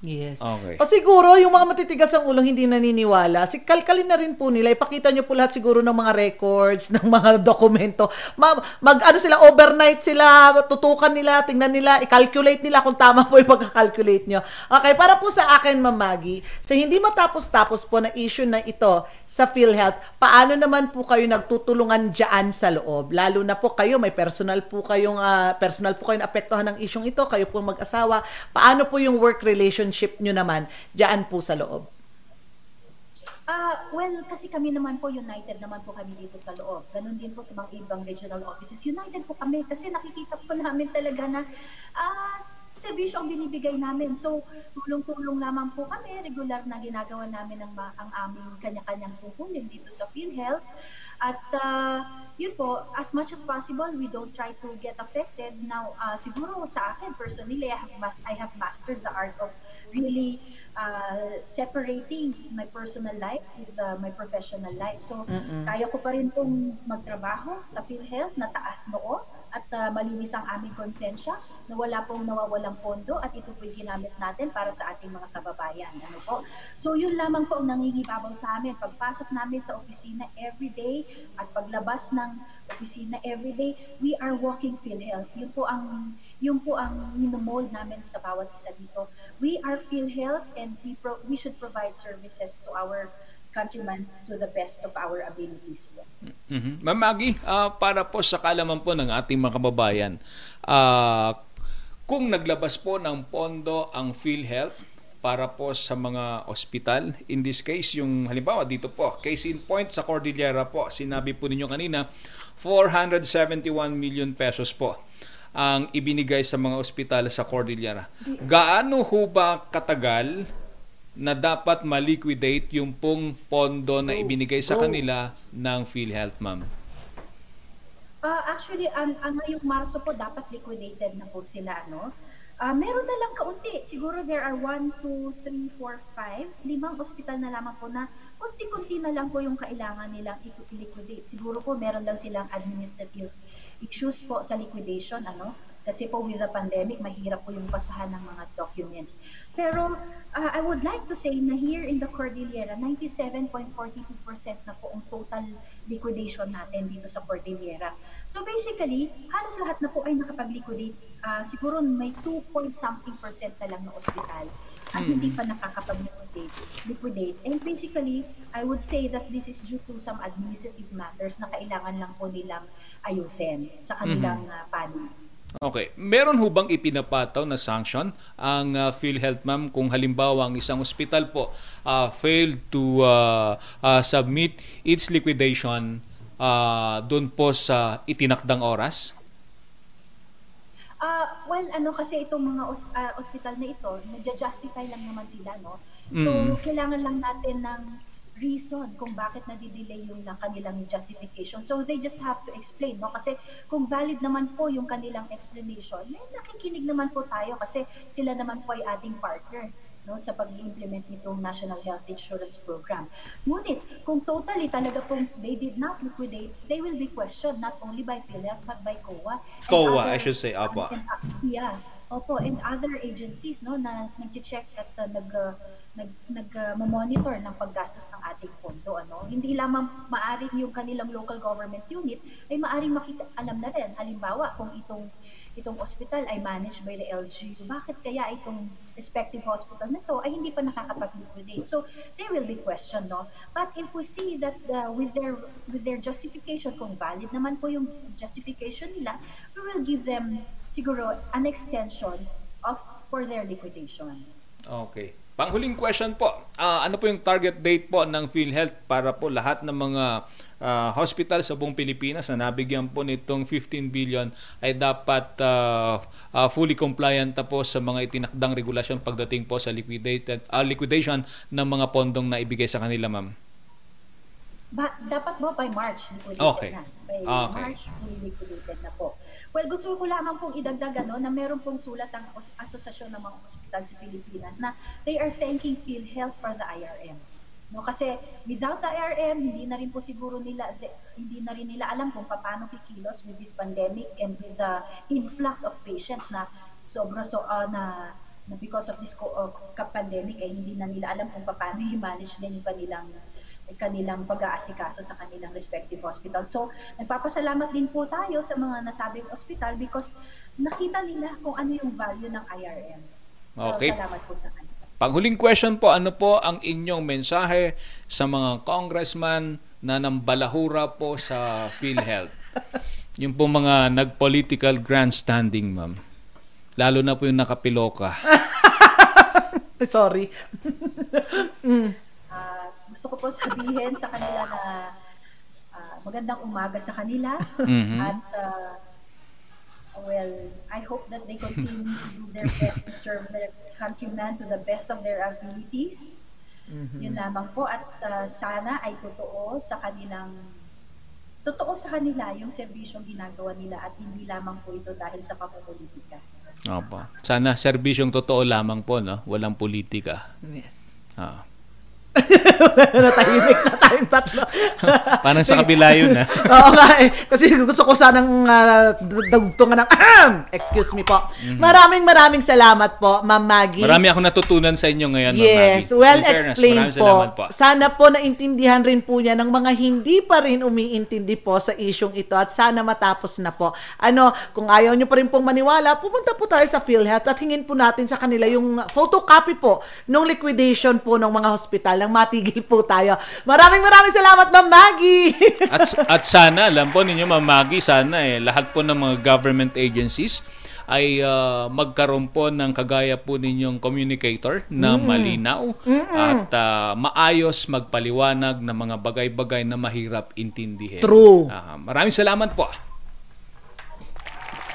Yes. Okay. O siguro, yung mga matitigas ang ulong hindi naniniwala, si kalkalin na rin po nila, ipakita nyo po lahat siguro ng mga records, ng mga dokumento. Ma- mag, ano sila, overnight sila, tutukan nila, tingnan nila, i-calculate nila kung tama po yung pagka-calculate nyo. Okay, para po sa akin, Ma'am Maggie, sa hindi matapos-tapos po na issue na ito sa PhilHealth, paano naman po kayo nagtutulungan dyan sa loob? Lalo na po kayo, may personal po kayong, ah, personal po kayong apektuhan ng isyong ito, kayo po mag-asawa. Paano po yung work relationship nyo naman dyan po sa loob? Ah, well, kasi kami naman po united naman po kami dito sa loob. Ganon din po sa mga ibang regional offices. United po kami kasi nakikita po namin talaga na ah, serbisyo ang binibigay namin. So, tulong-tulong naman po kami. Regular na ginagawa namin ang, ang aming kanya-kanyang tungkulin dito sa PhilHealth. At ah, yun po, as much as possible, we don't try to get affected. Now, ah, siguro sa akin, personally, I have, I have mastered the art of really uh, separating my personal life with uh, my professional life. So, Mm-mm. kaya ko pa rin pong magtrabaho sa PhilHealth na taas noo at uh, malinis ang aming konsensya na wala pong nawawalang pondo at ito po ginamit natin para sa ating mga kababayan. Ano po? So, yun lamang po ang nangingibabaw sa amin. Pagpasok namin sa opisina everyday at paglabas ng opisina everyday, we are walking PhilHealth. Yun po ang yun po ang minomold namin sa bawat isa dito. We are PhilHealth and we, pro- we should provide services to our countrymen to the best of our abilities. Mhm. Ma'am Maggie, ah, para po sa kalaman po ng ating mga kababayan, ah, kung naglabas po ng pondo ang PhilHealth para po sa mga ospital, in this case, yung halimbawa dito po, case in point sa Cordillera po, sinabi po ninyo kanina, 471 million pesos po ang ibinigay sa mga ospital sa Cordillera. Gaano ho ba katagal na dapat ma-liquidate yung pong pondo na ibinigay sa kanila ng PhilHealth, ma'am? Ah, actually, ang, ang ngayong Marso po, dapat liquidated na po sila, ano? Ah, meron na lang kaunti. Siguro there are 1, 2, 3, 4, 5, limang ospital na lamang po na kunti-kunti na lang po yung kailangan nilang i-liquidate. Siguro po meron lang silang administrative issues po sa liquidation, ano? Kasi po with the pandemic, mahirap po yung basahan ng mga documents. Pero ah, I would like to say na here in the Cordillera, 97.42% na po ang total liquidation natin dito sa Cordillera. So basically, halos lahat na po ay nakapag-liquidate. Ah, siguro may 2 point something percent na lang na ospital at hindi pa nakakapag-liquidate. Liquidate. And basically, I would say that this is due to some administrative matters na kailangan lang po nilang ayusin sa kanilang Mhm. ah, panig. Okay. Meron ho bang ipinapataw na sanction ang uh, PhilHealth ma'am kung halimbawa ang isang ospital po uh, failed to uh, uh, submit its liquidation uh, doon po sa itinakdang oras? Uh, well, ano kasi itong mga os- uh, ospital na ito, nagja-justify lang naman sila, no? So, Mm. kailangan lang natin ng reason kung bakit nadidelay yung lang kanilang justification. So, they just have to explain, no? Kasi kung valid naman po yung kanilang explanation, eh, nakikinig naman po tayo kasi sila naman po ay ating partner no sa pag-implement nitong National Health Insurance Program. Ngunit, kung totally talaga pong they did not liquidate, they will be questioned not only by PhilHealth but by COA. COA, I other- should say, apa. and, uh, yeah. Opo, and other agencies no na nag-check at uh, nag uh, nag nag uh, ng paggastos ng ating pondo ano. Hindi lamang maaring yung kanilang local government unit ay maaring makita alam na rin halimbawa kung itong itong hospital ay managed by the LGU. Bakit kaya itong respective hospital na to ay hindi pa nakakapag-liquidate? So, they will be questioned, no? But if we see that uh, with their with their justification, kung valid naman po yung justification nila, we will give them siguro an extension of for their liquidation. Okay. Panghuling question po, ah, ano po yung target date po ng PhilHealth para po lahat ng mga ah, hospital sa buong Pilipinas na nabigyan po nitong 15 billion ay dapat ah, ah, fully compliant na po sa mga itinakdang regulasyon pagdating po sa liquidated ah, liquidation ng mga pondong na ibigay sa kanila, ma'am. Ba- dapat mo by March liquidated Okay. na. By Okay. March liquidated na po. Well, gusto ko lamang pong idagdag ano, na meron pong sulat ang Os- Asosasyon ng mga Ospital sa Pilipinas na they are thanking PhilHealth for the IRM. No, kasi without the IRM, hindi na rin po siguro nila hindi na rin nila alam kung paano kikilos with this pandemic and with the influx of patients na sobra so ah, na, na because of this uh, pandemic ay hindi na nila alam kung paano i-manage din yung kanilang kanilang pag-aasikaso sa kanilang respective hospital. So, nagpapasalamat din po tayo sa mga nasabing hospital because nakita nila kung ano yung value ng IRM. So, Okay. salamat po sa kanila. Panghuling question po, ano po ang inyong mensahe sa mga congressman na nambalahura po sa PhilHealth? yung po mga nag-political grandstanding, ma'am. Lalo na po yung nakapiloka. Sorry. mm. Gusto ko po sabihin sa kanila na ah, magandang umaga sa kanila Mhm. at ah, well, I hope that they continue to do their best to serve their countrymen to the best of their abilities. Yun lamang po at ah, sana ay totoo sa kanilang totoo sa kanila yung serbisyong ginagawa nila at hindi lamang po ito dahil sa pamumulitika. Opo. Sana serbisyong totoo lamang po, no? Walang politika. Yes. Ah. Natahimik na tayong tatlo. Parang sa kabila yun, ah. Oo nga eh. Kasi gusto ko sanang uh, dugtungan ng ahem! Excuse me po. Mhm. Maraming maraming salamat po, Ma'am Maggie. Marami ako natutunan sa inyo ngayon, Ma'am Yes, Maggie. well In fairness, explained salamat po. Sana po naintindihan rin po niya ng mga hindi pa rin umiintindi po sa isyong ito at sana matapos na po. Ano, kung ayaw niyo pa rin pong maniwala, pumunta po tayo sa PhilHealth at hingin po natin sa kanila yung photocopy po nung liquidation po ng mga hospital nang matigil po tayo. Maraming maraming salamat, Ma'am Maggie! at, at sana, alam po ninyo, Ma'am Maggie, sana eh, lahat po ng mga government agencies ay ah, magkaroon po ng kagaya po ninyong communicator na Mm. malinaw Mm-mm. at ah, maayos magpaliwanag ng mga bagay-bagay na mahirap intindihin. True. Ah, maraming salamat po.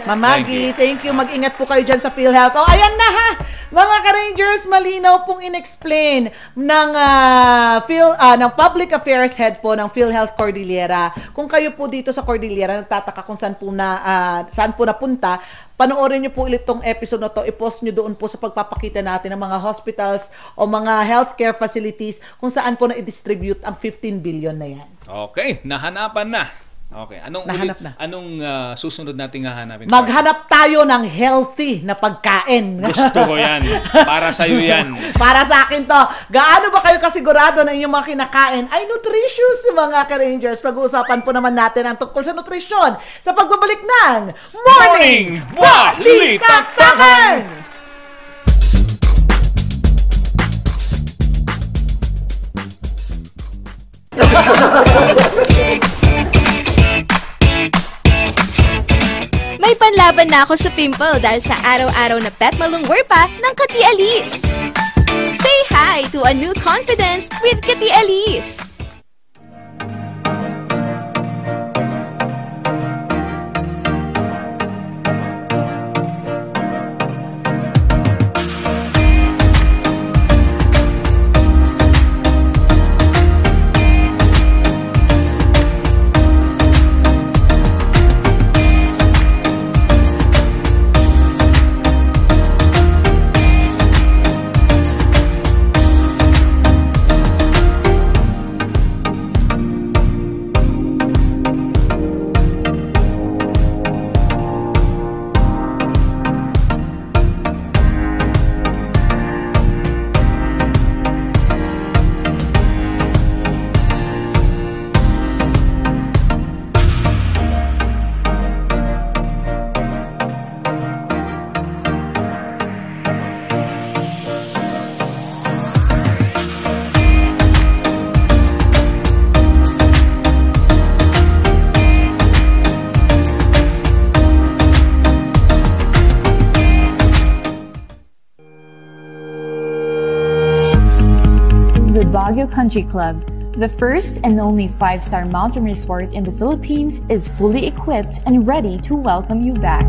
Ma'am Maggie, thank you. Mag-ingat po kayo dyan sa PhilHealth. Oh, ayan na ha! Mga ka-Rangers, malinaw pong inexplain ng, ah, Phil, ah, ng Public Affairs Head po ng PhilHealth Cordillera. Kung kayo po dito sa Cordillera, nagtataka kung saan po, na, ah, saan po napunta, panoorin niyo po ulit tong episode na to. I-post niyo doon po sa pagpapakita natin ng mga hospitals o mga healthcare facilities kung saan po na-distribute ang 15 billion na yan. Okay, nahanapan na. Okay, anong Nahanap ulit- anong ah, susunod nating hahanapin? Maghanap tayo ng healthy na pagkain. Gusto ko yan. Para sa iyo yan. Para sa akin to. Gaano ba kayo kasigurado na inyong mga kinakain ay nutritious mga ka-Rangers? Pag-uusapan po naman natin ang tungkol sa nutrisyon sa pagbabalik ng Morning Balitaktakan! May panlaban na ako sa pimple dahil sa araw-araw na pet malungwer pa ng Kati Alice. Say hi to a new confidence with Kati Alice. Country Club, the first and only five star mountain resort in the Philippines, is fully equipped and ready to welcome you back.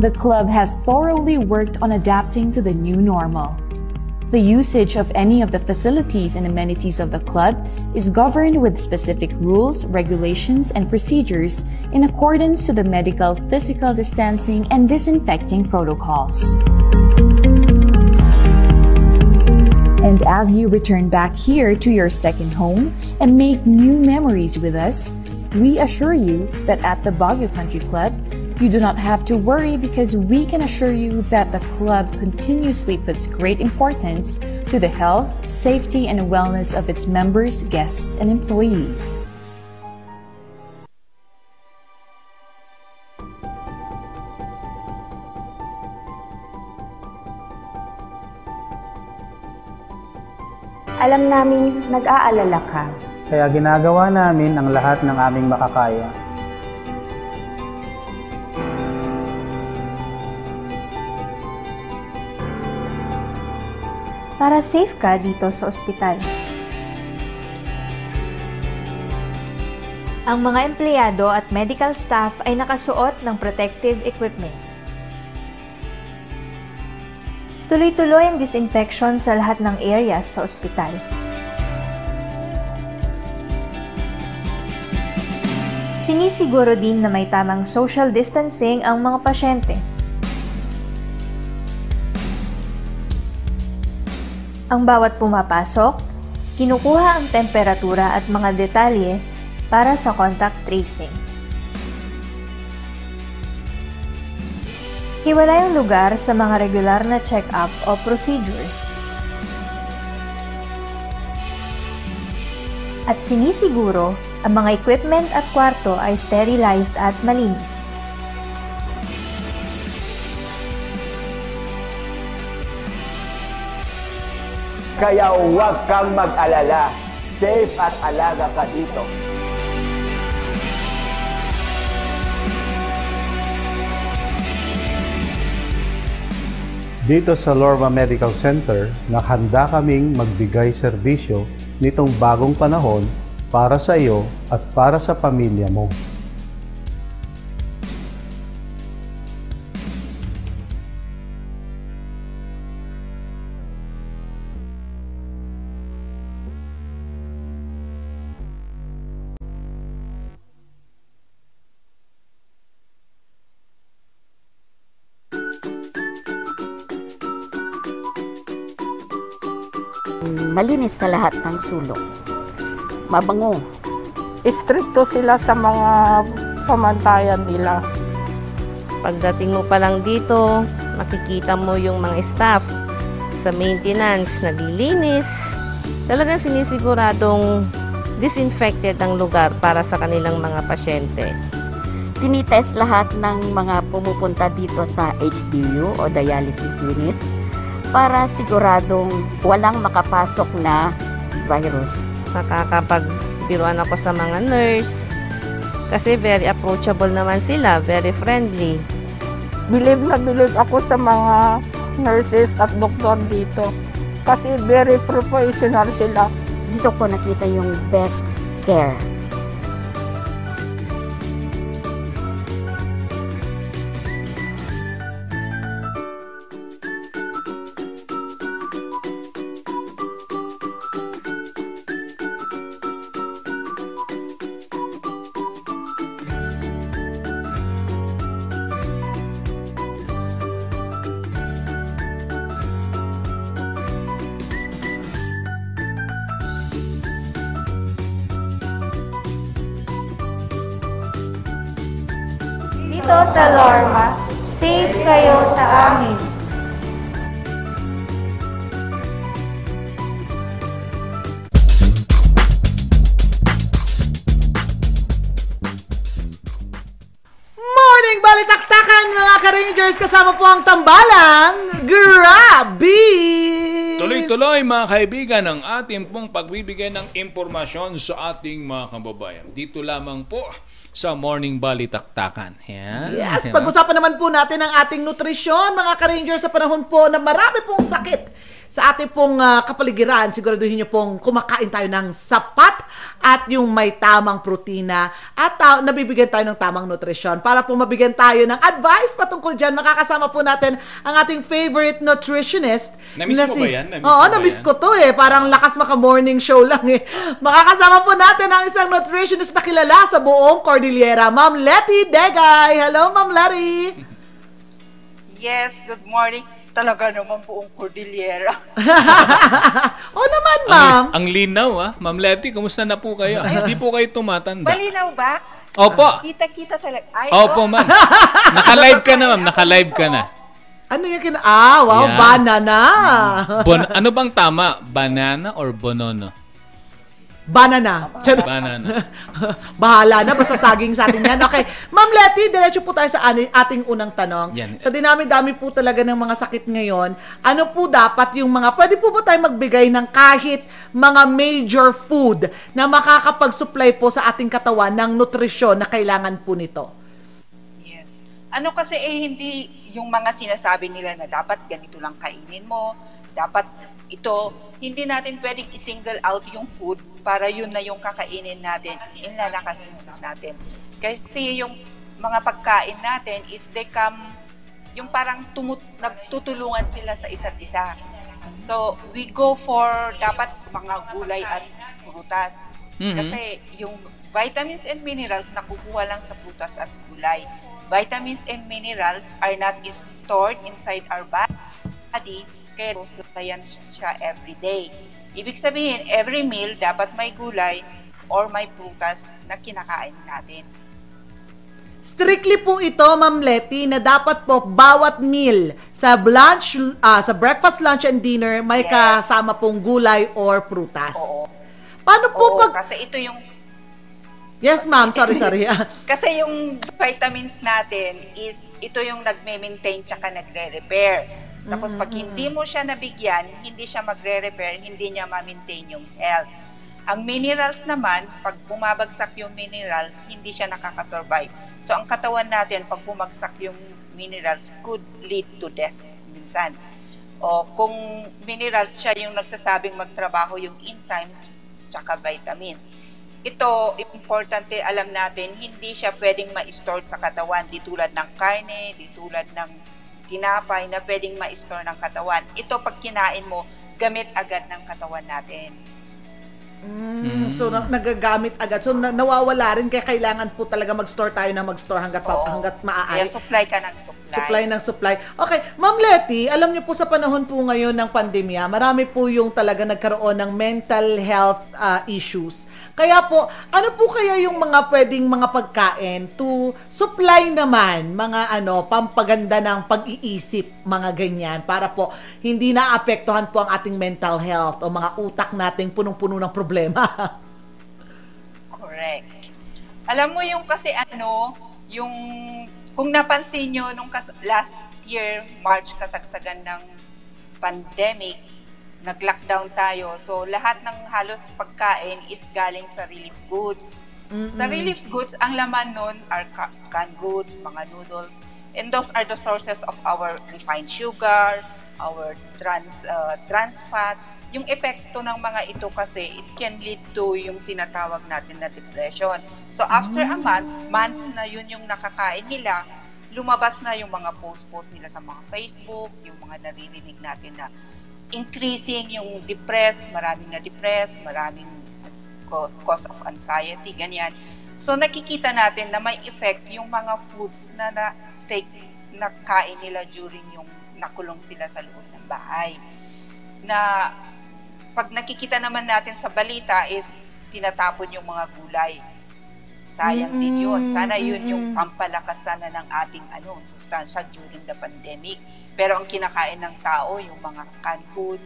The club has thoroughly worked on adapting to the new normal. The usage of any of the facilities and amenities of the club is governed with specific rules, regulations, and procedures in accordance to the medical physical distancing and disinfecting protocols. And as you return back here to your second home and make new memories with us, we assure you that at the Baguio Country Club, you do not have to worry because we can assure you that the club continuously puts great importance to the health, safety, and wellness of its members, guests, and employees. Alam naming nag-aalala ka. Kaya ginagawa namin ang lahat ng aming makakaya. Para safe ka dito sa ospital. Ang mga empleyado at medical staff ay nakasuot ng protective equipment. Tuloy-tuloy ang disinfection sa lahat ng areas sa ospital. Sinisiguro din na may tamang social distancing ang mga pasyente. Ang bawat pumapasok, kinukuha ang temperatura at mga detalye para sa contact tracing. Hiwalay ang lugar sa mga regular na check-up o procedure. At sinisiguro ang mga equipment at kwarto ay sterilized at malinis. Kaya huwag kang mag-alala. Safe at alaga ka dito. Dito sa Lorma Medical Center, naghanda kaming magbigay serbisyo nitong bagong panahon para sa iyo at para sa pamilya mo. Malinis sa lahat ng sulok. Mabango. Istrikto sila sa mga pamantayan nila. Pagdating mo pa lang dito, makikita mo yung mga staff sa maintenance, naglilinis. Talagang sinisiguradong disinfected ang lugar para sa kanilang mga pasyente. Tinitest lahat ng mga pumupunta dito sa HDU o dialysis unit para siguradong walang makapasok na virus. Nakakapagbiruan ako sa mga nurse. Kasi very approachable naman sila, very friendly. Believe na believe ako sa mga nurses at doktor dito. Kasi very professional sila. Dito ko nakita yung best care. Ang tambalang Grabe! Tuloy-tuloy mga kaibigan ang ating pong pagbibigay ng impormasyon sa ating mga kababayan. Dito lamang po sa Morning Balitaktakan. Yan. Yes, pag-usapan naman po natin ang ating nutrisyon, mga ka-Rangers, sa panahon po na marami pong sakit sa ating pong ah, kapaligiran. Siguraduhin niyo pong kumakain tayo ng sapat at yung may tamang protina at ta- nabibigyan tayo ng tamang nutrisyon. Para po mabigyan tayo ng advice patungkol dyan, makakasama po natin ang ating favorite nutritionist. Na-miss na mo ba yan? Na-miss Oo, ba na-miss yan? ko to eh. Parang lakas maka-morning show lang eh. Makakasama po natin ang isang nutritionist na kilala sa buong Cordillera, Ma'am Letty Degay. Hello, Ma'am Letty. Yes, good morning. Talaga naman buong Cordillera. Oo naman, ma'am. Ang, ang linaw ah. Ma'am Letty, kumusta na po kayo? Hindi po kayo tumatanda. Malinaw ba? Opo. Kita-kita talaga. Ay, Opo, oh. ma'am. Naka-live ka na, ma'am. Naka-live ka na. Ano yung kina... Ah, wow, Yeah. banana. Bon- ano bang tama? Banana or bonono? Banana. Banana. Bahala na, basta saging sa atin yan. Okay, Ma'am Letty, diretso po tayo sa ani- ating unang tanong. Yan. Sa dinami-dami po talaga ng mga sakit ngayon, ano po dapat yung mga, pwede po ba tayo magbigay ng kahit mga major food na makakapag-supply po sa ating katawan ng nutrisyon na kailangan po nito? Ano kasi eh, hindi yung mga sinasabi nila na dapat ganito lang kainin mo, dapat ito, hindi natin pwedeng i-single out yung food para yun na yung kakainin natin, inlalakas natin. Kasi yung mga pagkain natin is they come, yung parang tumut, nagtutulungan sila sa isa't isa. So, we go for dapat mga gulay at prutas. Mhm. Kasi yung vitamins and minerals nakukuha lang sa prutas at gulay. Vitamins and minerals are not stored inside our body, kaya yan siya every day. Ibig sabihin, every meal dapat may gulay or may prutas na kinakain natin. Strictly po ito, Ma'am Letty, na dapat po bawat meal sa lunch, ah, sa breakfast, lunch, and dinner, may kasama pong gulay or prutas. Paano po Oo, pag... kasi ito yung Yes, ma'am. Sorry, sorry. Kasi yung vitamins natin is ito yung nagme-maintain tsaka nagre-repair. Tapos pag hindi mo siya nabigyan, hindi siya magre-repair, hindi niya ma-maintain yung health. Ang minerals naman, pag bumabagsak yung minerals, hindi siya nakaka-survive. So ang katawan natin, pag bumagsak yung minerals, could lead to death minsan. O kung minerals siya yung nagsasabing magtrabaho yung enzymes tsaka vitamins ito, importante alam natin, hindi siya pwedeng ma-store sa katawan. Di tulad ng karne, di tulad ng tinapay na pwedeng ma-store ng katawan. Ito, pag kinain mo, gamit agad ng katawan natin. Mm, So, na- nagagamit agad. So, na- nawawala rin kaya kailangan po talaga mag-store tayo na mag-store hanggat, pa- hanggat maaari. Kaya supply ka ng supply. Supply ng supply. Okay, Ma'am Letty, alam niyo po sa panahon po ngayon ng pandemya, marami po yung talaga nagkaroon ng mental health ah, issues. Kaya po, ano po kaya yung mga pwedeng mga pagkain to supply naman mga ano, pampaganda ng pag-iisip, mga ganyan, para po hindi naapektuhan po ang ating mental health o mga utak nating punong-puno ng problema. Correct. Alam mo yung kasi ano, yung kung napansin nyo nung kas- last year, March, kasagsagan ng pandemic, nag-lockdown tayo. So, lahat ng halos pagkain is galing sa relief goods. Sa relief goods, ang laman nun are ca- canned goods, mga noodles, and those are the sources of our refined sugar, our trans uh, trans fat. Yung epekto ng mga ito kasi, it can lead to yung tinatawag natin na depression. So after a month, month na yun yung nakakain nila, lumabas na yung mga post-post nila sa mga Facebook, yung mga naririnig natin na increasing yung depressed, maraming na depressed, maraming cause of anxiety, ganyan. So nakikita natin na may effect yung mga foods na na take na kain nila during yung nakulong sila sa loob ng bahay. Na pag nakikita naman natin sa balita is tinatapon yung mga gulay. Sayang din yun. Sana yun yung pampalakasan na ng ating ano, sustansya during the pandemic. Pero ang kinakain ng tao, yung mga canned foods,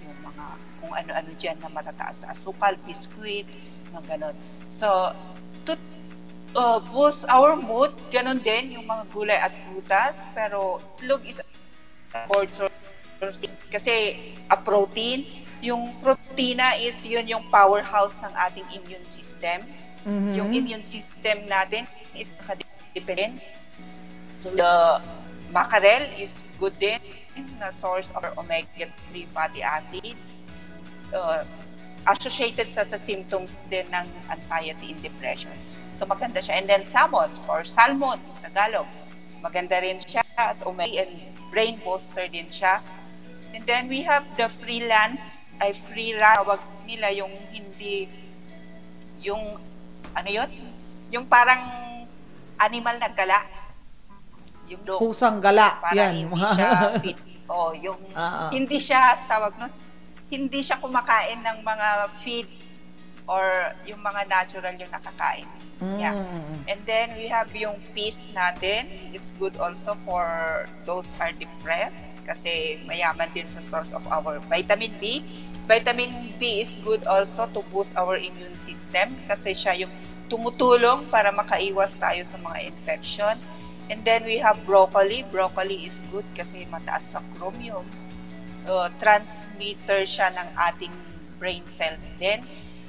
yung mga kung ano-ano dyan na matataas na asukal, biscuit, mga ganon. So, to uh, boost our mood, ganon din yung mga gulay at prutas. Pero, itlog is board source kasi a protein. Yung protina is yun yung powerhouse ng ating immune system. Mhm. Yung immune system natin is nakadepend. So, the mackerel is good din na source of omega-3 fatty acid. Uh, associated sa, sa symptoms din ng anxiety and depression. So maganda siya. And then salmon or salmon, Tagalog. Maganda rin siya at omega and brain booster din siya. And then we have the freelance, ay free run, tawag nila yung hindi, yung, ano yun? Yung parang animal na gala. Yung dog. Pusang gala. Para Yan. hindi siya fit. Oh, yung, ah. hindi siya, tawag nun, hindi siya kumakain ng mga feed or yung mga natural yung nakakain. Yeah. Mm. And then we have yung peas natin. It's good also for those are depressed kasi mayaman din sa source of our vitamin B. Vitamin B is good also to boost our immune system kasi siya yung tumutulong para makaiwas tayo sa mga infection. And then we have broccoli. Broccoli is good kasi mataas sa chromium. Uh, transmitter siya ng ating brain cells din.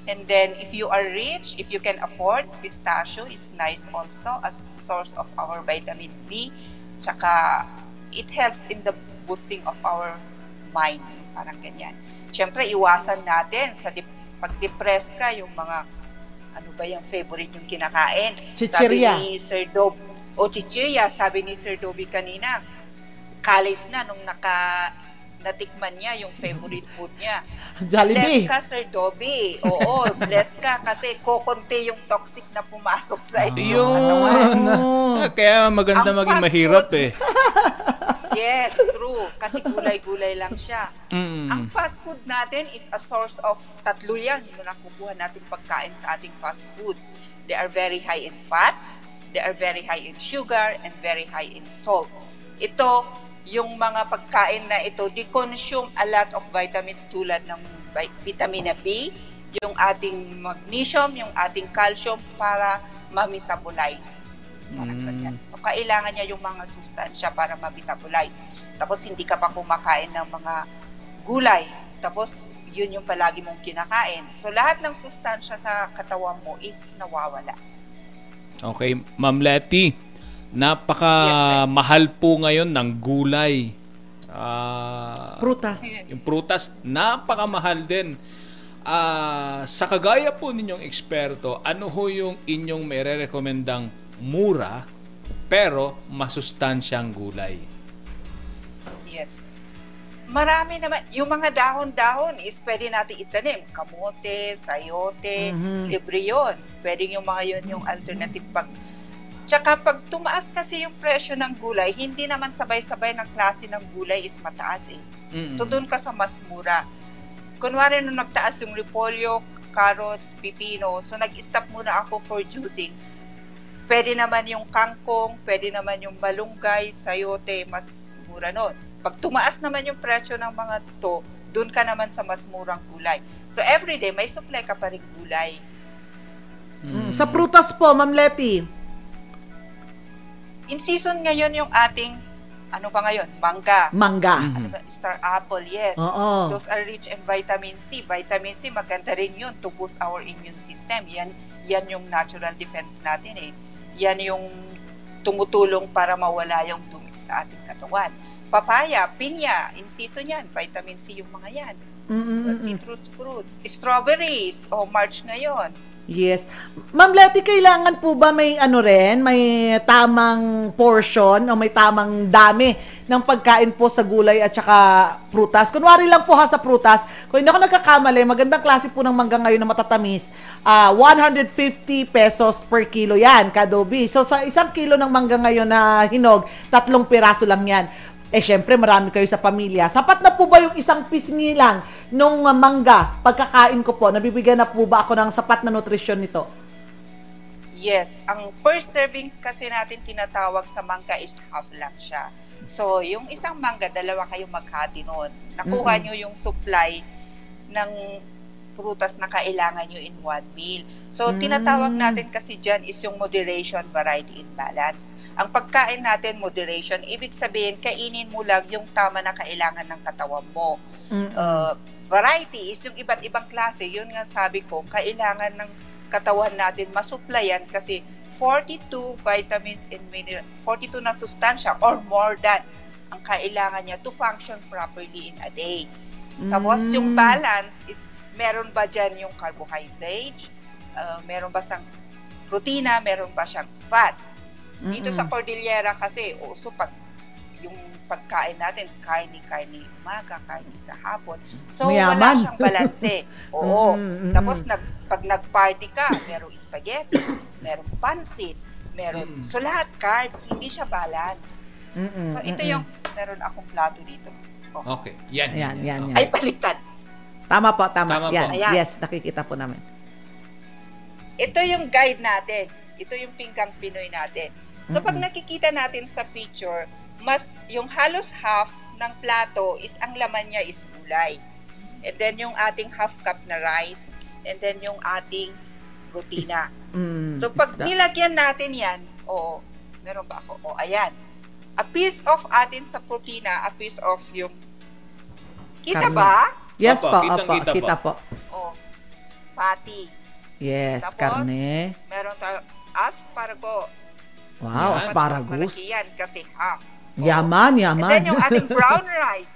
And then, if you are rich, if you can afford, pistachio is nice also as source of our vitamin B. Tsaka, it helps in the boosting of our mind. Parang ganyan. Siyempre, iwasan natin sa dip- pag depressed ka, yung mga, ano ba yung favorite yung kinakain? Chichirya. Sabi ni Sir Dob, o chichirya, sabi ni Sir Dobby kanina, college na nung naka natikman niya yung favorite food niya. Jollibee. Bless ka, Sir Dobby. Oo, bless ka kasi kokonti yung toxic na pumasok sa katawan. Yun. Kaya maganda Ang maging mahirap eh. Yes, true. Kasi gulay-gulay lang siya. Mm. Ang fast food natin is a source of tatlo yan yung nakukuha natin pagkain sa ating fast food. They are very high in fat, they are very high in sugar, and very high in salt. Ito, yung mga pagkain na ito, they consume a lot of vitamins tulad ng vi- vitamin B, yung ating magnesium, yung ating calcium para ma-metabolize. Ganyan. So, kailangan niya yung mga sustansya para ma-metabolize. Tapos, hindi ka pa kumakain ng mga gulay. Tapos, yun yung palagi mong kinakain. So, lahat ng sustansya sa katawan mo is nawawala. Okay, Ma'am Letty, napaka mahal po ngayon ng gulay. Ah, Prutas. Yung prutas, napakamahal din. Ah, sa kagaya po ninyong eksperto, ano ho yung inyong may rekomendang mura pero masustansyang gulay? Yes. Marami naman, yung mga dahon-dahon is pwede natin itanim. Kamote, sayote, Mhm. libre yun. Pwede yung mga yun yung alternative pag Tsaka pag tumaas kasi yung presyo ng gulay, hindi naman sabay-sabay ng klase ng gulay is mataas eh. Mm. So doon ka sa mas mura. Kunwari nung nagtaas yung repolyo, carrots, pipino, so nag-stop muna ako for juicing. Pwede naman yung kangkong, pwede naman yung malunggay, sayote, mas mura nun. Pag tumaas naman yung presyo ng mga to, doon ka naman sa mas murang gulay. So everyday, may supply ka pa rin gulay. Mm. Sa prutas po, Ma'am Letty. In season ngayon yung ating, ano pa ngayon, mangga. Mangga. Ano ba, star apple, yes. Oo. Those are rich in vitamin C. Vitamin C, maganda rin yun to boost our immune system. Yan, yan yung natural defense natin eh. Yan yung tumutulong para mawala yung dumi sa ating katawan. Papaya, pinya, in season yan, vitamin C yung mga yan. Mm-mm-mm. Citrus fruits, strawberries, o March ngayon. Yes. Ma'am Letty, kailangan po ba may ano rin, may tamang portion o may tamang dami ng pagkain po sa gulay at saka prutas? Kunwari lang po ha sa prutas, kung hindi ako nagkakamali, magandang klase po ng mangga ngayon na matatamis, ah 150 pesos per kilo yan, kadobi. So sa isang kilo ng mangga ngayon na hinog, tatlong piraso lang yan. Eh, syempre, marami kayo sa pamilya. Sapat na po ba yung isang pisngi lang nung uh, mangga, pagkakain ko po? Nabibigyan na po ba ako ng sapat na nutrisyon nito? Yes, ang first serving kasi natin tinatawag sa mangga is half lang siya. So, yung isang mangga, dalawa kayong maghati nun. Nakuha Mm-mm. nyo yung supply ng prutas na kailangan nyo in one meal. So, Mm. tinatawag natin kasi dyan is yung moderation, variety, and balance. Ang pagkain natin, moderation, ibig sabihin, kainin mo lang yung tama na kailangan ng katawan mo. Uh, variety is yung iba't ibang klase. Yun nga sabi ko, kailangan ng katawan natin masuplayan kasi 42 vitamins and minerals, 42 na sustansya or more than ang kailangan niya to function properly in a day. Tapos Mm. yung balance is meron ba dyan yung carbohydrates, uh, meron ba siyang protina, meron ba siyang fat. Dito Mm-mm. sa Cordillera kasi, uso pag yung pagkain natin, karni-karni umaga, karni sa hapon. So, Mayaman. wala siyang balanse. Oo. Mm, mm, mm. Tapos, nag, pag nag-party ka, merong spaghetti, merong pansit, meron, so lahat carbs, hindi siya balance. Mm-mm, So, ito mm-mm. yung, meron akong plato dito. Oh. Okay, yan. Yan, yan, yan. Ay, palitan. Tama po, tama. Tama yan. po. Ayan. Yes, nakikita po namin. Ito yung guide natin. Ito yung pinggang Pinoy natin. So, pag nakikita natin sa picture, mas yung halos half ng plato is ang laman niya is gulay. And then yung ating half cup na rice. And then yung ating protina. Mm, so, pag nilagyan natin yan, o, meron ba ako? O, ayan. A piece of atin sa protina, a piece of yung Kita Karne. ba? Yes Opo, po, kitang opo, kita po. kita po. O, patty. Yes, Tapos, karne. Meron tayo asparagus. Wow, Mas asparagus. yan kasi half. Yaman, And yaman. then yung ating brown rice.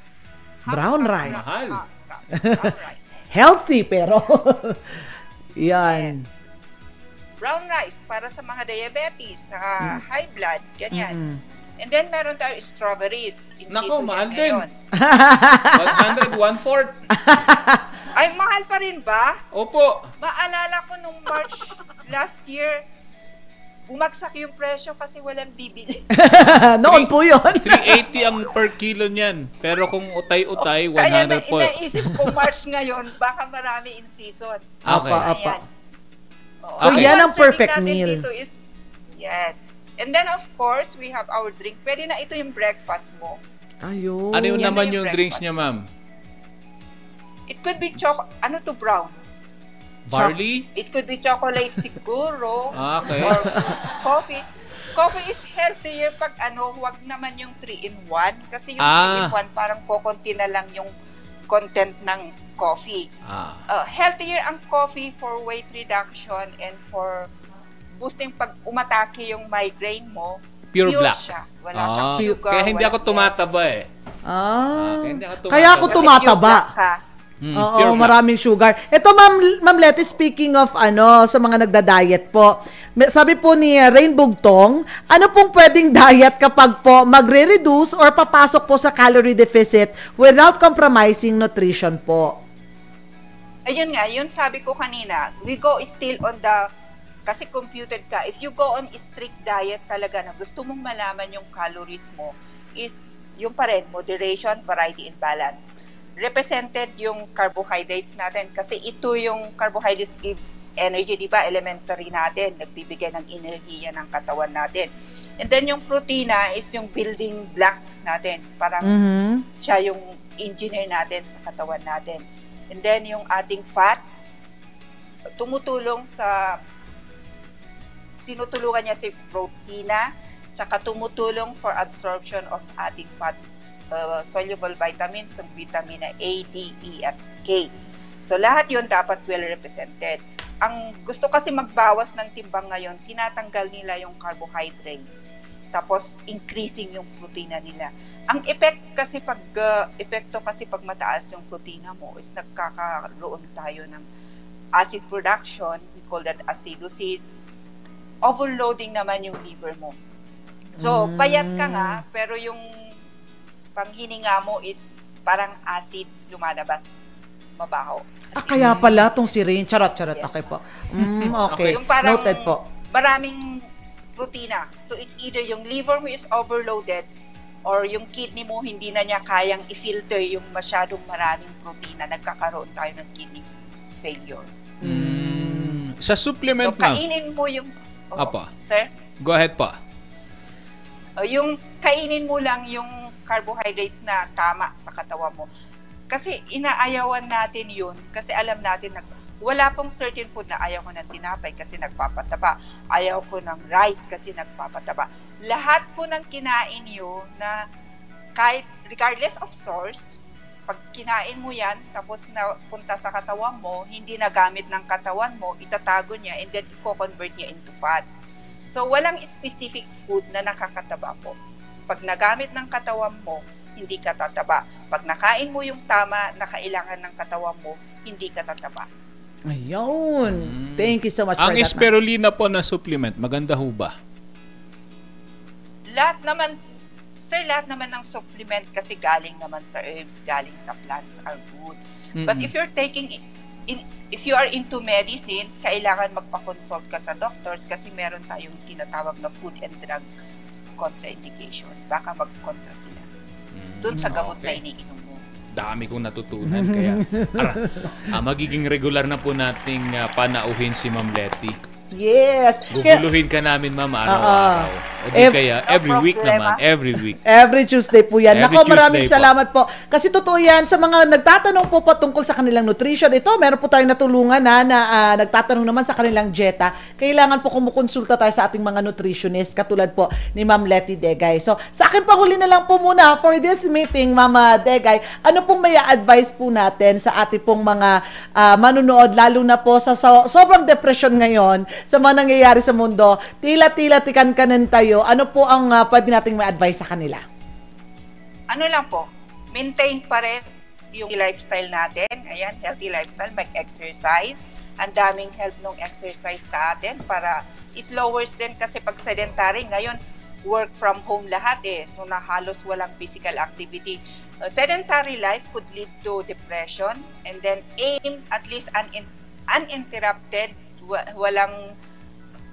Brown rice. Mahal. Healthy pero. Yan. Brown rice para sa mga diabetes, sa high blood, ganyan. Mm-mm. And then meron tayo strawberries. Nako, mahal din. ngayon. 100, one-fourth. Ay, mahal pa rin ba? Opo. Maalala ko nung March last year, bumagsak yung presyo kasi walang bibili. Noon po yun. 380 ang per kilo niyan. Pero kung utay-utay, 100 Kaya na, po. inaisip ko March ngayon, baka marami in season. Okay. Apa, apa. Ayan. Oo. So, Ang yan ang perfect meal. Dito is, yes. And then, of course, we have our drink. Pwede na ito yung breakfast mo. Ayun. Ano yung Yan naman na yung yung drinks niya, ma'am? It could be choco... Ano to, brown? Barley? It could be chocolate siguro. Ah, okay. Or coffee. Coffee is healthier pag ano, huwag naman yung 3-in-1. Kasi yung Ah. 3-in-1 parang kukunti na lang yung content ng coffee. Ah. Uh, healthier ang coffee for weight reduction and for boosting pag umatake yung migraine mo. Pure black. siya. Wala Ah, siyang sugar. kaya hindi ako tumataba eh. Ah. kaya hindi ako tumataba. Kaya ako pure tumataba. black ka. Mm, Oo, maraming sugar. Ito, Ma'am, Ma'am Letty, speaking of ano, sa mga nagda-diet po, sabi po ni Rainbow Tong, ano pong pwedeng diet kapag po magre-reduce or papasok po sa calorie deficit without compromising nutrition po? Ayun nga, yun sabi ko kanina, we go still on the, kasi computed ka, if you go on strict diet talaga na gusto mong malaman yung calories mo, is yung pa rin, moderation, variety, and balance. Represented yung carbohydrates natin kasi ito yung carbohydrates give energy, di ba? Elementary natin, nagbibigay ng enerhiya ng katawan natin. And then yung protina is yung building block natin. Parang Mhm. siya yung engineer natin sa katawan natin. And then yung ating fat, tumutulong sa tinutulungan niya si protina, tsaka tumutulong for absorption of ating fat uh, soluble vitamins, yung vitamin A, D, E, at K. So lahat yun dapat well represented. ang gusto kasi magbawas ng timbang ngayon, tinatanggal nila yung carbohydrates. Tapos increasing yung protina nila. Ang effect kasi pag uh, epekto kasi pag mataas yung protina mo is nagkakaroon tayo ng acid production, we call that acidosis. Overloading naman yung liver mo. So, Mm. payat ka nga, pero yung panghininga mo is parang acid lumalabas. Mabaho. Ah, kaya pala tong si Rain. Charot, charot. Okay po. Mm, okay. Yung parang Noted po. maraming protina. So it's either yung liver mo is overloaded or yung kidney mo hindi na niya kayang i-filter yung masyadong maraming protina. Nagkakaroon tayo ng kidney failure. Mm, sa supplement So kainin mo yung... Oh, Apa. Sir? Go ahead pa. O, yung kainin mo lang yung carbohydrates na tama sa katawan mo. Kasi inaayawan natin yun kasi alam natin na wala pong certain food na ayaw ko ng tinapay kasi nagpapataba. Ayaw ko ng rice kasi nagpapataba. Lahat po ng kinain nyo na kahit regardless of source, pag kinain mo yan, tapos na punta sa katawan mo, hindi nagamit ng katawan mo, itatago niya and then i-convert niya into fat. So, walang specific food na nakakataba po. Pag nagamit ng katawan mo, hindi ka tataba. Pag nakain mo yung tama na kailangan ng katawan mo, hindi ka tataba. Ayun. Thank you so much Ang for that. ma'am. spirulina po na supplement, maganda ho ba? Lahat naman, sir, lahat naman ng supplement kasi galing naman sa herbs, galing sa plants are good. But Mm-mm. if you're taking, in, if you are into medicine, kailangan magpa-consult ka sa doctors kasi meron tayong tinatawag na food and drug contraindication. Baka mag-contra sila. Doon sa gamot na okay. iniinom mo. Dami kong natutunan kaya ara, ah, magiging regular na po nating ah, panauhin si Ma'am Letty. Yes. Guguluhin ka namin ma'am araw-araw. O di Ev- kaya every No week naman, every week. Every Tuesday po yan. Every Nako, maraming po. salamat po. Kasi totoo yan, sa mga nagtatanong po patungkol sa kanilang nutrition, ito, meron po tayong natulungan na, na ah, nagtatanong naman sa kanilang dieta. Kailangan po kumukonsulta tayo sa ating mga nutritionist, katulad po ni Ma'am Letty Degay. So, sa akin pa huli na lang po muna for this meeting, Mama Degay, ano pong may advice po natin sa ating pong mga ah, manunood, lalo na po sa so- sobrang depression ngayon, sa mga nangyayari sa mundo, tila-tila tikan kanan tayo, ano po ang ah, pwede nating may advice sa kanila? ano lang po, maintain pa rin yung lifestyle natin. Ayan, healthy lifestyle, mag-exercise. Ang daming help ng exercise sa atin para it lowers din kasi pag sedentary, ngayon, work from home lahat eh. So, na halos walang physical activity. Uh, sedentary life could lead to depression and then aim at least unin- uninterrupted, walang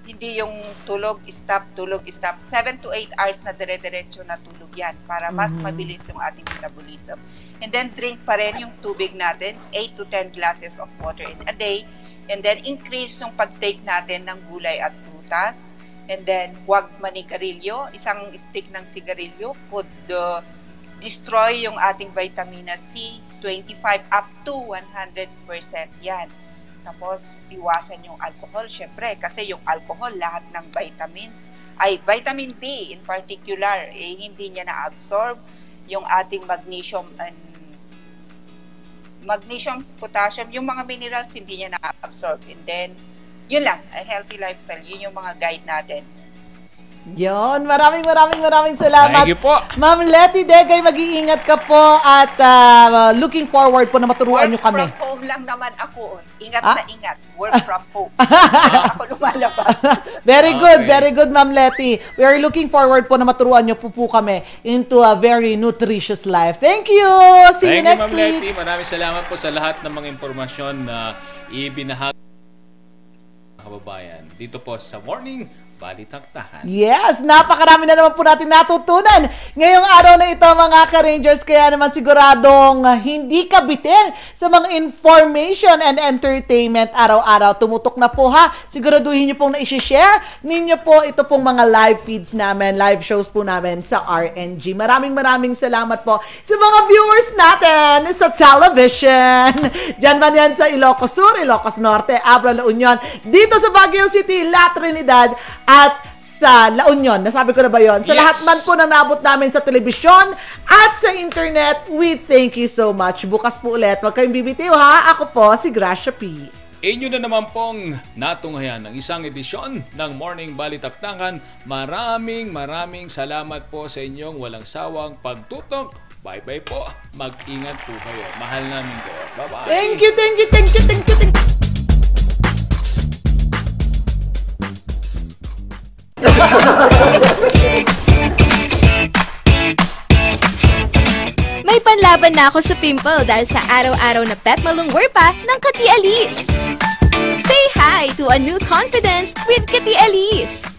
hindi yung tulog, stop, tulog, stop. 7 to 8 hours na dire-diretso na tulog yan para mas Mhm. mabilis yung ating metabolism. And then drink pa rin yung tubig natin, 8 to 10 glasses of water in a day. And then increase yung pag-take natin ng gulay at prutas. And then huwag manigarilyo. Isang stick ng sigarilyo could uh, destroy yung ating vitamina C, 25 up to 100% yan. Tapos, iwasan yung alcohol, syempre, kasi yung alcohol, lahat ng vitamins, ay vitamin B in particular, eh, hindi niya na-absorb yung ating magnesium and magnesium, potassium, yung mga minerals, hindi niya na-absorb. And then, yun lang, a healthy lifestyle, yun yung mga guide natin. Yon, maraming maraming maraming salamat. Thank you po. Ma'am Letty Degay, mag-iingat ka po at ah, looking forward po na maturuan nyo kami. From home lang naman ako. Ingat Ah? na ingat. Work from home. Ako lumalabas. Very good, Okay. very good Ma'am Letty. We are looking forward po na maturuan nyo po po kami into a very nutritious life. Thank you! See you Thank next Ma'am week. Letty. Maraming salamat po sa lahat ng mga impormasyon na ibinahagi kababayan dito po sa Morning Balitaktakan. Yes, napakarami na naman po natin natutunan ngayong araw na ito mga ka-Rangers. Kaya naman siguradong hindi ka bitin sa mga information and entertainment araw-araw. Tumutok na po ha. Siguraduhin niyo pong na-share ninyo po ito pong mga live feeds namin, live shows po namin sa RNG. Maraming maraming salamat po sa mga viewers natin sa television. Diyan man yan sa Ilocos Sur, Ilocos Norte, Abra, La Union, dito sa Baguio City, La Trinidad, at sa La Union. Nasabi ko na ba yon? Sa Yes. lahat man po na nabot namin sa telebisyon at sa internet, we thank you so much. Bukas po ulit. Huwag kayong bibitiw ha. Ako po si Gracia P. Inyo na naman pong natunghayan ng isang edisyon ng Morning Balitaktakan. Maraming maraming salamat po sa inyong walang sawang pagtutok. Bye-bye po. Mag-ingat po kayo. Mahal namin kayo. Bye-bye. Thank you, thank you, thank you, thank you, thank you. May panlaban na ako sa pimple dahil sa araw-araw na pet malungwer pa ng Kati Alice. Say hi to a new confidence with Kati Alice.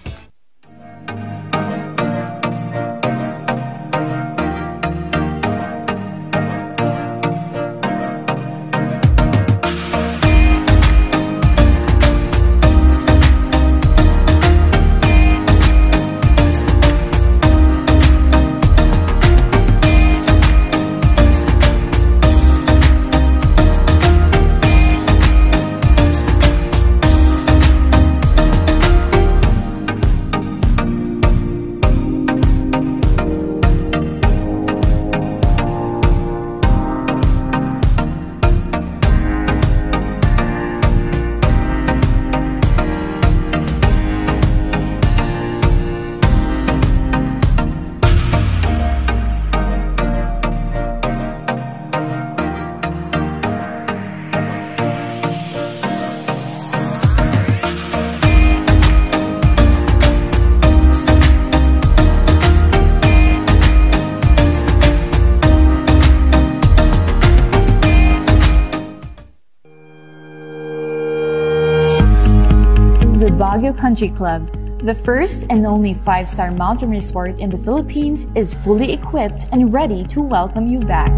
Baguio Country Club, the first and only five-star mountain resort in the Philippines, is fully equipped and ready to welcome you back.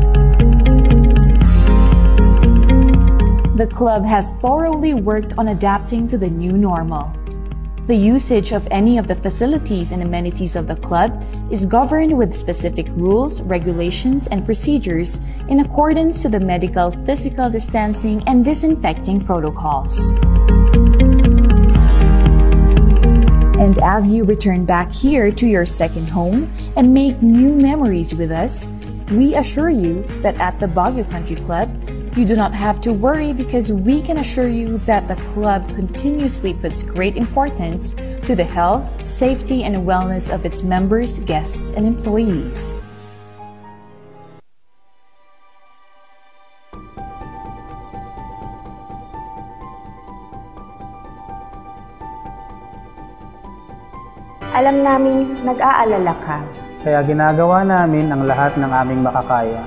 The club has thoroughly worked on adapting to the new normal. The usage of any of the facilities and amenities of the club is governed with specific rules, regulations, and procedures in accordance to the medical physical distancing and disinfecting protocols. And as you return back here to your second home and make new memories with us, we assure you that at the Baguio Country Club, you do not have to worry because we can assure you that the club continuously puts great importance to the health, safety, and wellness of its members, guests, and employees. Alam naming nag-aalala ka. Kaya ginagawa namin ang lahat ng aming makakaya.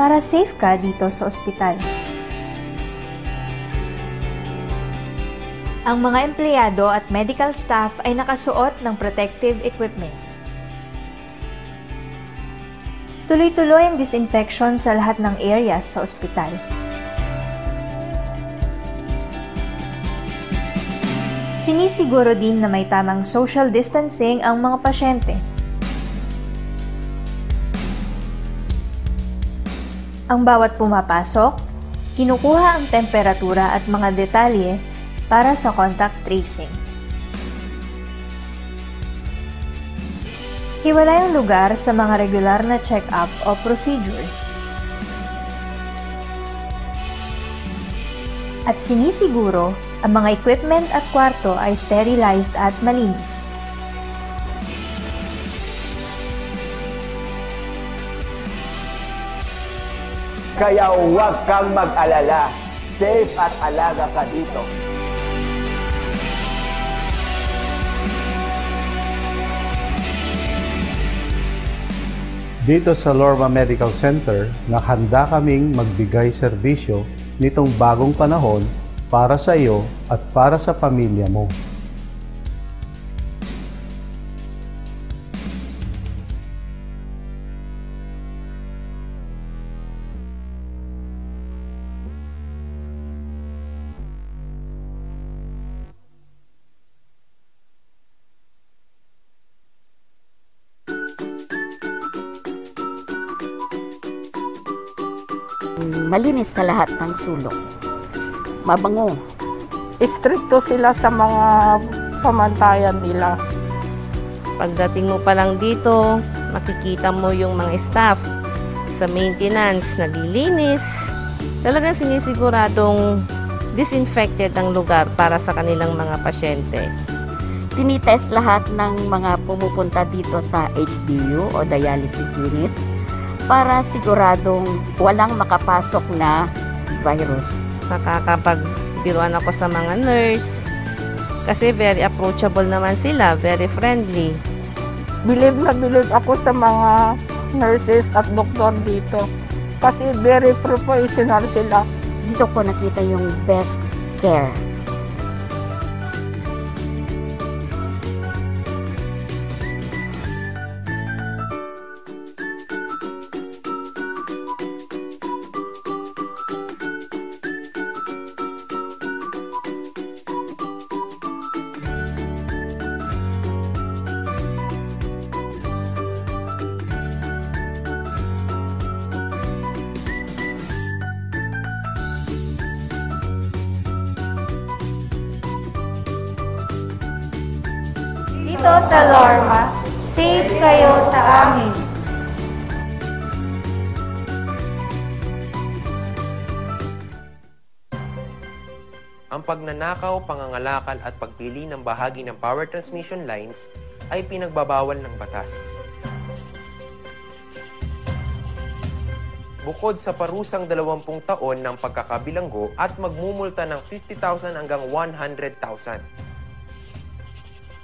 Para safe ka dito sa ospital. Ang mga empleyado at medical staff ay nakasuot ng protective equipment. Tuloy-tuloy ang disinfection sa lahat ng areas sa ospital. Sinisiguro din na may tamang social distancing ang mga pasyente. Ang bawat pumapasok, kinukuha ang temperatura at mga detalye para sa contact tracing. Hiwalay ang lugar sa mga regular na check-up o procedure. At sinisiguro ang mga equipment at kwarto ay sterilized at malinis. Kaya huwag kang mag-alala. Safe at alaga ka dito. Dito sa Lorma Medical Center, nakahanda kaming magbigay serbisyo nitong bagong panahon para sa iyo at para sa pamilya mo. Malinis sa lahat ng sulok. Mabango. Stricto sila sa mga pamantayan nila. Pagdating mo pa lang dito, makikita mo yung mga staff sa maintenance, naglilinis. Talagang sinisiguradong disinfected ang lugar para sa kanilang mga pasyente. Tinitest lahat ng mga pumupunta dito sa HDU o dialysis unit para siguradong walang makapasok na virus. Nakakapagbiruan ako sa mga nurse kasi very approachable naman sila, very friendly. Believe na believe ako sa mga nurses at doktor dito. Kasi very professional sila. Dito ko nakita yung best care. Pagnanakaw, pangangalakal at pagpili ng bahagi ng power transmission lines ay pinagbabawal ng batas. Bukod sa parusang 20 taon ng pagkakabilanggo at magmumulta ng 50,000 hanggang 100,000.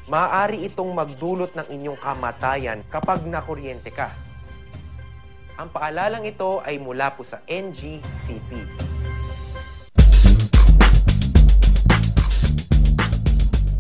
Maaari itong magdulot ng inyong kamatayan kapag nakuryente ka. Ang paalalang ito ay mula po sa NGCP.